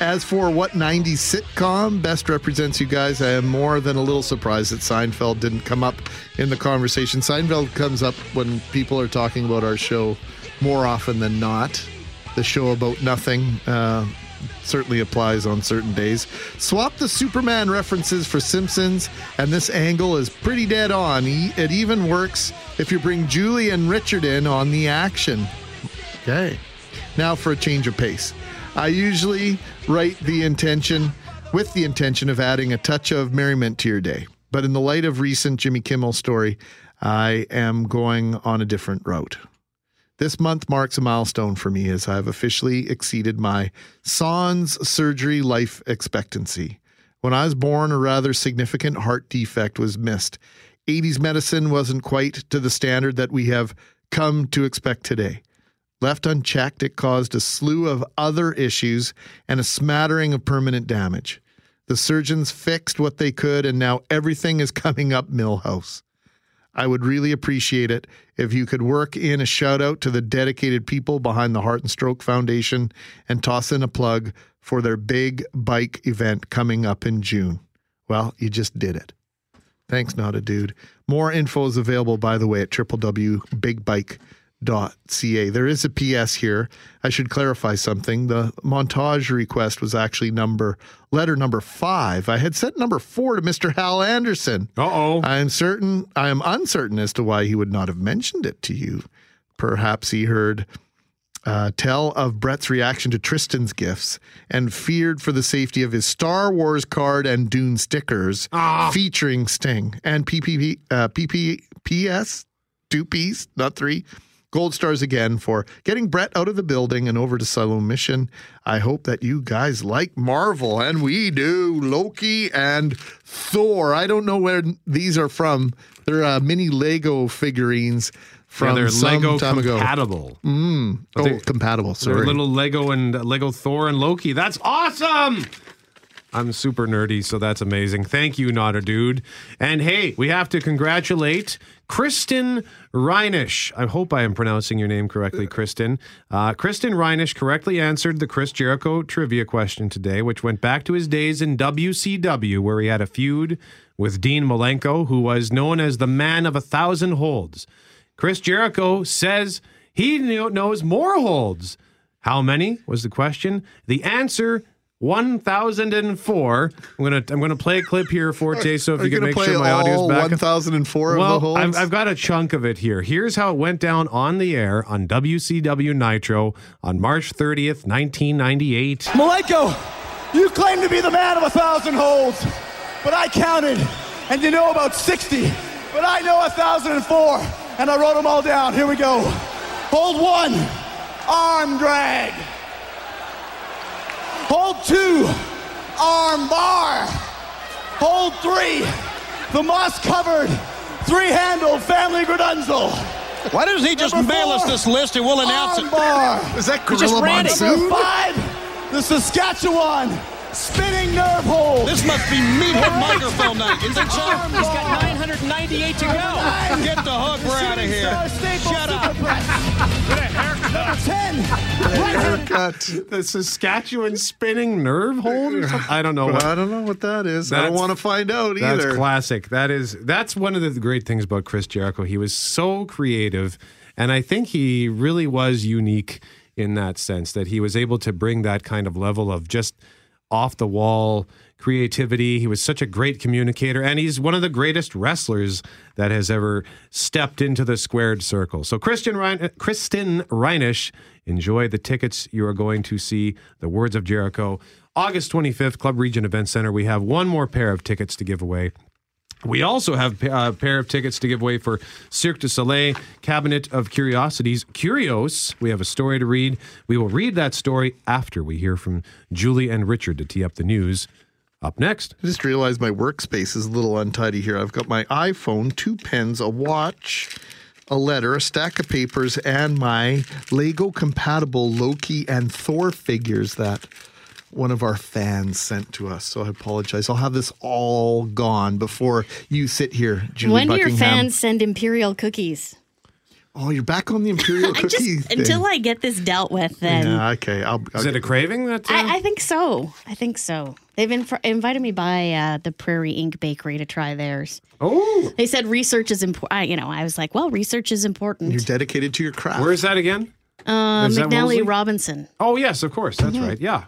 As for what 90s sitcom best represents you guys, I am more than a little surprised that Seinfeld didn't come up in the conversation. Seinfeld comes up when people are talking about our show more often than not. The show about nothing uh, certainly applies on certain days. Swap the Superman references for Simpsons, and this angle is pretty dead on. It even works if you bring Julie and Richard in on the action. Okay. Now for a change of pace. I usually write the intention with the intention of adding a touch of merriment to your day. But in the light of recent Jimmy Kimmel story, I am going on a different route. This month marks a milestone for me as I have officially exceeded my sans surgery life expectancy. When I was born, a rather significant heart defect was missed. 80s medicine wasn't quite to the standard that we have come to expect today. Left unchecked, it caused a slew of other issues and a smattering of permanent damage. The surgeons fixed what they could, and now everything is coming up Milhouse. I would really appreciate it if you could work in a shout out to the dedicated people behind the Heart and Stroke Foundation and toss in a plug for their big bike event coming up in June. Well, you just did it. Thanks, not a dude. More info is available, by the way, at www.bigbike.ca. There is a PS here. I should clarify something. The montage request was actually number letter number five. I had sent number four to Mr. Hal Anderson. Uh oh. I am certain I am uncertain as to why he would not have mentioned it to you. Perhaps he heard uh, tell of Brett's reaction to Tristan's gifts and feared for the safety of his Star Wars card and Dune stickers featuring Sting and PPP, uh, PPPS, two P's, not three. Gold stars again for getting Brett out of the building and over to Siloam Mission. I hope that you guys like Marvel, and we do. Loki and Thor. I don't know where these are from. They're uh, mini Lego figurines from yeah, some Lego time ago. compatible. Mm. Oh, They're- compatible. They're Sorry. little Lego and uh, Lego Thor and Loki. That's awesome. I'm super nerdy, so that's amazing. Thank you, not a dude. And hey, we have to congratulate Kristen Reinish. I hope I am pronouncing your name correctly, Kristen. Uh, Kristen Reinish correctly answered the Chris Jericho trivia question today, which went back to his days in WCW, where he had a feud with Dean Malenko, who was known as the man of a thousand holds. Chris Jericho says he knows more holds. How many was the question? The answer 1004. I'm going to I'm going to play a clip here Fortier so if Are you you can gonna make play sure my audio's all back. 1004 of well, the holds? I've, I've got a chunk of it here. Here's how it went down on the air on WCW Nitro on March 30th, 1998. Malenko, you claim to be the man of a thousand holds, but I counted, and you know about 60, but I know 1,004, and I wrote them all down. Here we go. Hold one, arm drag. Hold two, arm bar. Hold three, the moss covered, three handled family gradunzel. Why doesn't he just Number mail us this list and we'll announce arm it? bar. Is that just Gorilla ran it. Monsoon? Number five, the Saskatchewan spinning nerve hold. This must be meathead microphone night. Is it so? Arm He's got 998 to go. nine, Get the hook. We're out of here. Shut up. superpress. Number 10, right Haircut. The Saskatchewan spinning nerve hold? or something? I don't know. What, I don't know what that is. I don't want to find out either. That's classic. That is that's one of the great things about Chris Jericho. He was so creative, and I think he really was unique in that sense that he was able to bring that kind of level of just off the wall creativity. He was such a great communicator, and he's one of the greatest wrestlers that has ever stepped into the squared circle. So, Christian Rein- Kristen Reinish, enjoy the tickets. You are going to see the Words of Jericho. August 25th, Club Regent Event Center. We have one more pair of tickets to give away. We also have uh, a pair of tickets to give away for Cirque du Soleil Cabinet of Curiosities. Kurios, we have a story to read. We will read that story after we hear from Julie and Richard to tee up the news. Up next. I just realized my workspace is a little untidy here. I've got my iPhone, two pens, a watch, a letter, a stack of papers, and my Lego compatible Loki and Thor figures that one of our fans sent to us. So I apologize. I'll have this all gone before you sit here, Julie when do your fans send imperial cookies? Oh, you're back on the Imperial I cookie just thing. until I get this dealt with, then Yeah, okay. I'll, Is it a craving that? uh, I, I think so. I think so. They've been invited me by uh, the Prairie Ink Bakery to try theirs. oh, They said research is important. You know, I was like, well, research is important. You're dedicated to your craft. where is that again? Uh, Is McNally Wolseley? Robinson. Oh, yes, of course. That's right. Yeah.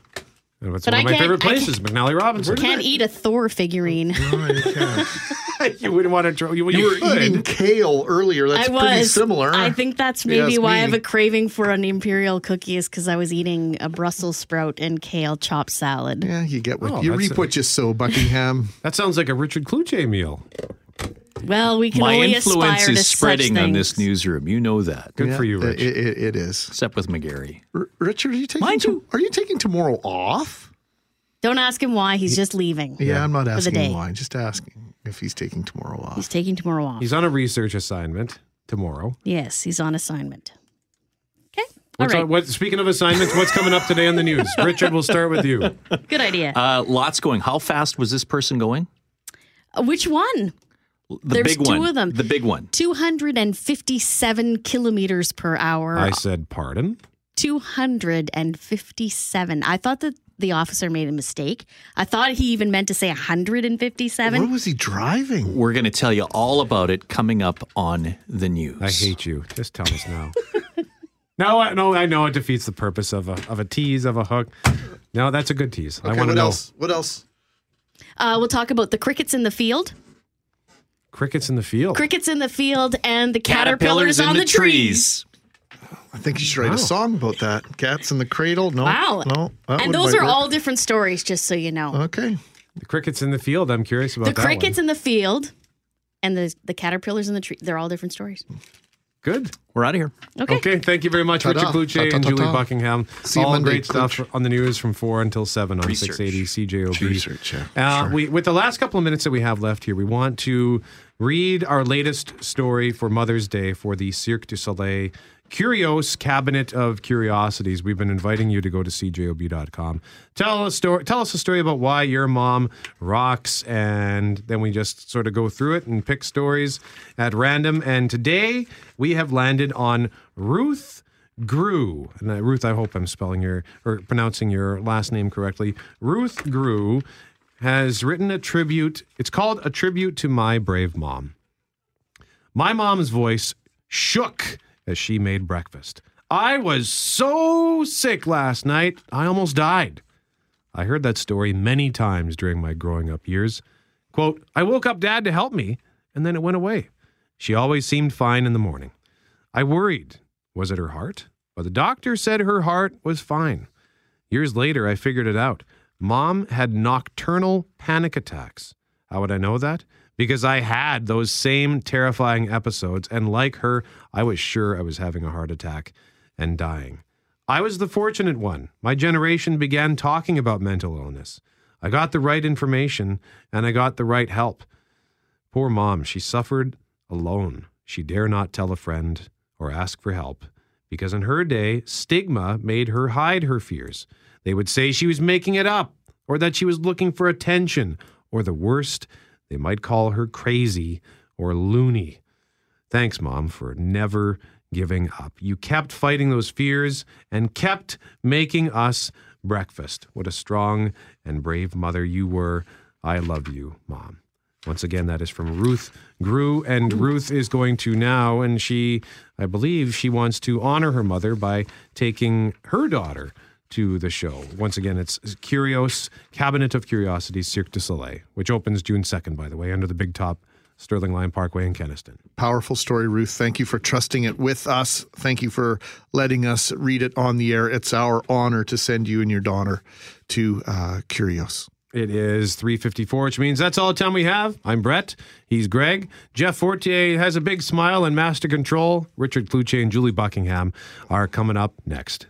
And It's But one of I my can't- favorite I places, McNally Robinson. Can't eat a Thor figurine. Oh, you can't. you wouldn't want to. Try, you, You were could. eating kale earlier. That's I pretty was. similar. I think that's maybe ask why I have a craving for an imperial cookie is because I was eating a Brussels sprout and kale chopped salad. Yeah, you get what Oh, you reap a- what you sow, Buckingham. That sounds like a Richard Cloutier meal. Well, we can My only influence aspire to is spreading on this newsroom. You know that. Good Yeah, for you, Rich. It, it, it is. Except with McGarry. R- Richard, are you taking to- you- are you taking tomorrow off? Don't ask him why. He's just leaving. Yeah, I'm not asking day. why. Just asking if he's taking tomorrow off. He's taking tomorrow off. He's on a research assignment tomorrow. yes, he's on assignment. Okay. All What's right. on- what, speaking of assignments, what's coming up today on the news? Richard, we'll start with you. Good idea. Uh, lots going. How fast was this person going? Uh, Which one? The There's big two one. of them. The big one. 257 kilometers per hour. I said pardon. 257. I thought that the officer made a mistake. I thought he even meant to say 157. Where was he driving? We're going to tell you all about it coming up on the news. I hate you. Just tell us now. no, I, no, I know it defeats the purpose of a of a tease of a hook. No, that's a good tease. I want to what know else? What else? Uh, we'll talk about the crickets in the field. Crickets in the field. Crickets in the field and the caterpillars, on the, trees. I think you should write Wow. a song about that. Cats in the cradle. No. Wow. No. and those are work. all different stories, just so you know. Okay. The crickets in the field. I'm curious about the that crickets one. in the field and the, the caterpillars in the tree, they're all different stories. Good. We're out of here. Okay. Okay, thank you very much, Ta-da. Richard Cloutier and. Julie Buckingham. See you All Monday, great stuff on the news from 4 until 7 on Research. 680 CJOB. Research, yeah, Uh, sure. we, with the last couple of minutes that we have left here, we want to read our latest story for Mother's Day for the Cirque du Soleil Kurios Cabinet of Curiosities. We've been inviting you to go to cjob.com. Tell a story. Tell us a story about why your mom rocks, and then we just sort of go through it and pick stories at random. And today we have landed on Ruth Grew. And uh, Ruth, I hope I'm spelling your or pronouncing your last name correctly. Ruth Grew has written a tribute. It's called A Tribute to My Brave Mom. My mom's voice shook as she made breakfast. I was so sick last night, I almost died. I heard that story many times during my growing up years. Quote, I woke up dad to help me, and then it went away. She always seemed fine in the morning. I worried. Was it her heart? But the doctor said her heart was fine. Years later, I figured it out. Mom had nocturnal panic attacks. How would I know that? Because I had those same terrifying episodes, and like her, I was sure I was having a heart attack and dying. I was the fortunate one. My generation began talking about mental illness. I got the right information and I got the right help. Poor mom, she suffered alone. She dare not tell a friend or ask for help because in her day, stigma made her hide her fears. They would say she was making it up or that she was looking for attention, or the worst, they might call her crazy or loony. Thanks, Mom, for never giving up. You kept fighting those fears and kept making us breakfast. What a strong and brave mother you were. I love you, Mom. Once again, that is from Ruth Grew. And Ruth is going to now, and she, I believe, she wants to honor her mother by taking her daughter to the show. Once again, it's Kurios Cabinet of Curiosities Cirque du Soleil, which opens June 2nd, by the way, under the big top Sterling Lyon Parkway in Kenaston. Powerful story, Ruth. Thank you for trusting it with us. Thank you for letting us read it on the air. It's our honor to send you and your daughter to uh, Kurios. It is 354, which means that's all the time we have. I'm Brett. He's Greg. Jeff Fortier has a big smile and master control. Richard Cloutier and Julie Buckingham are coming up next.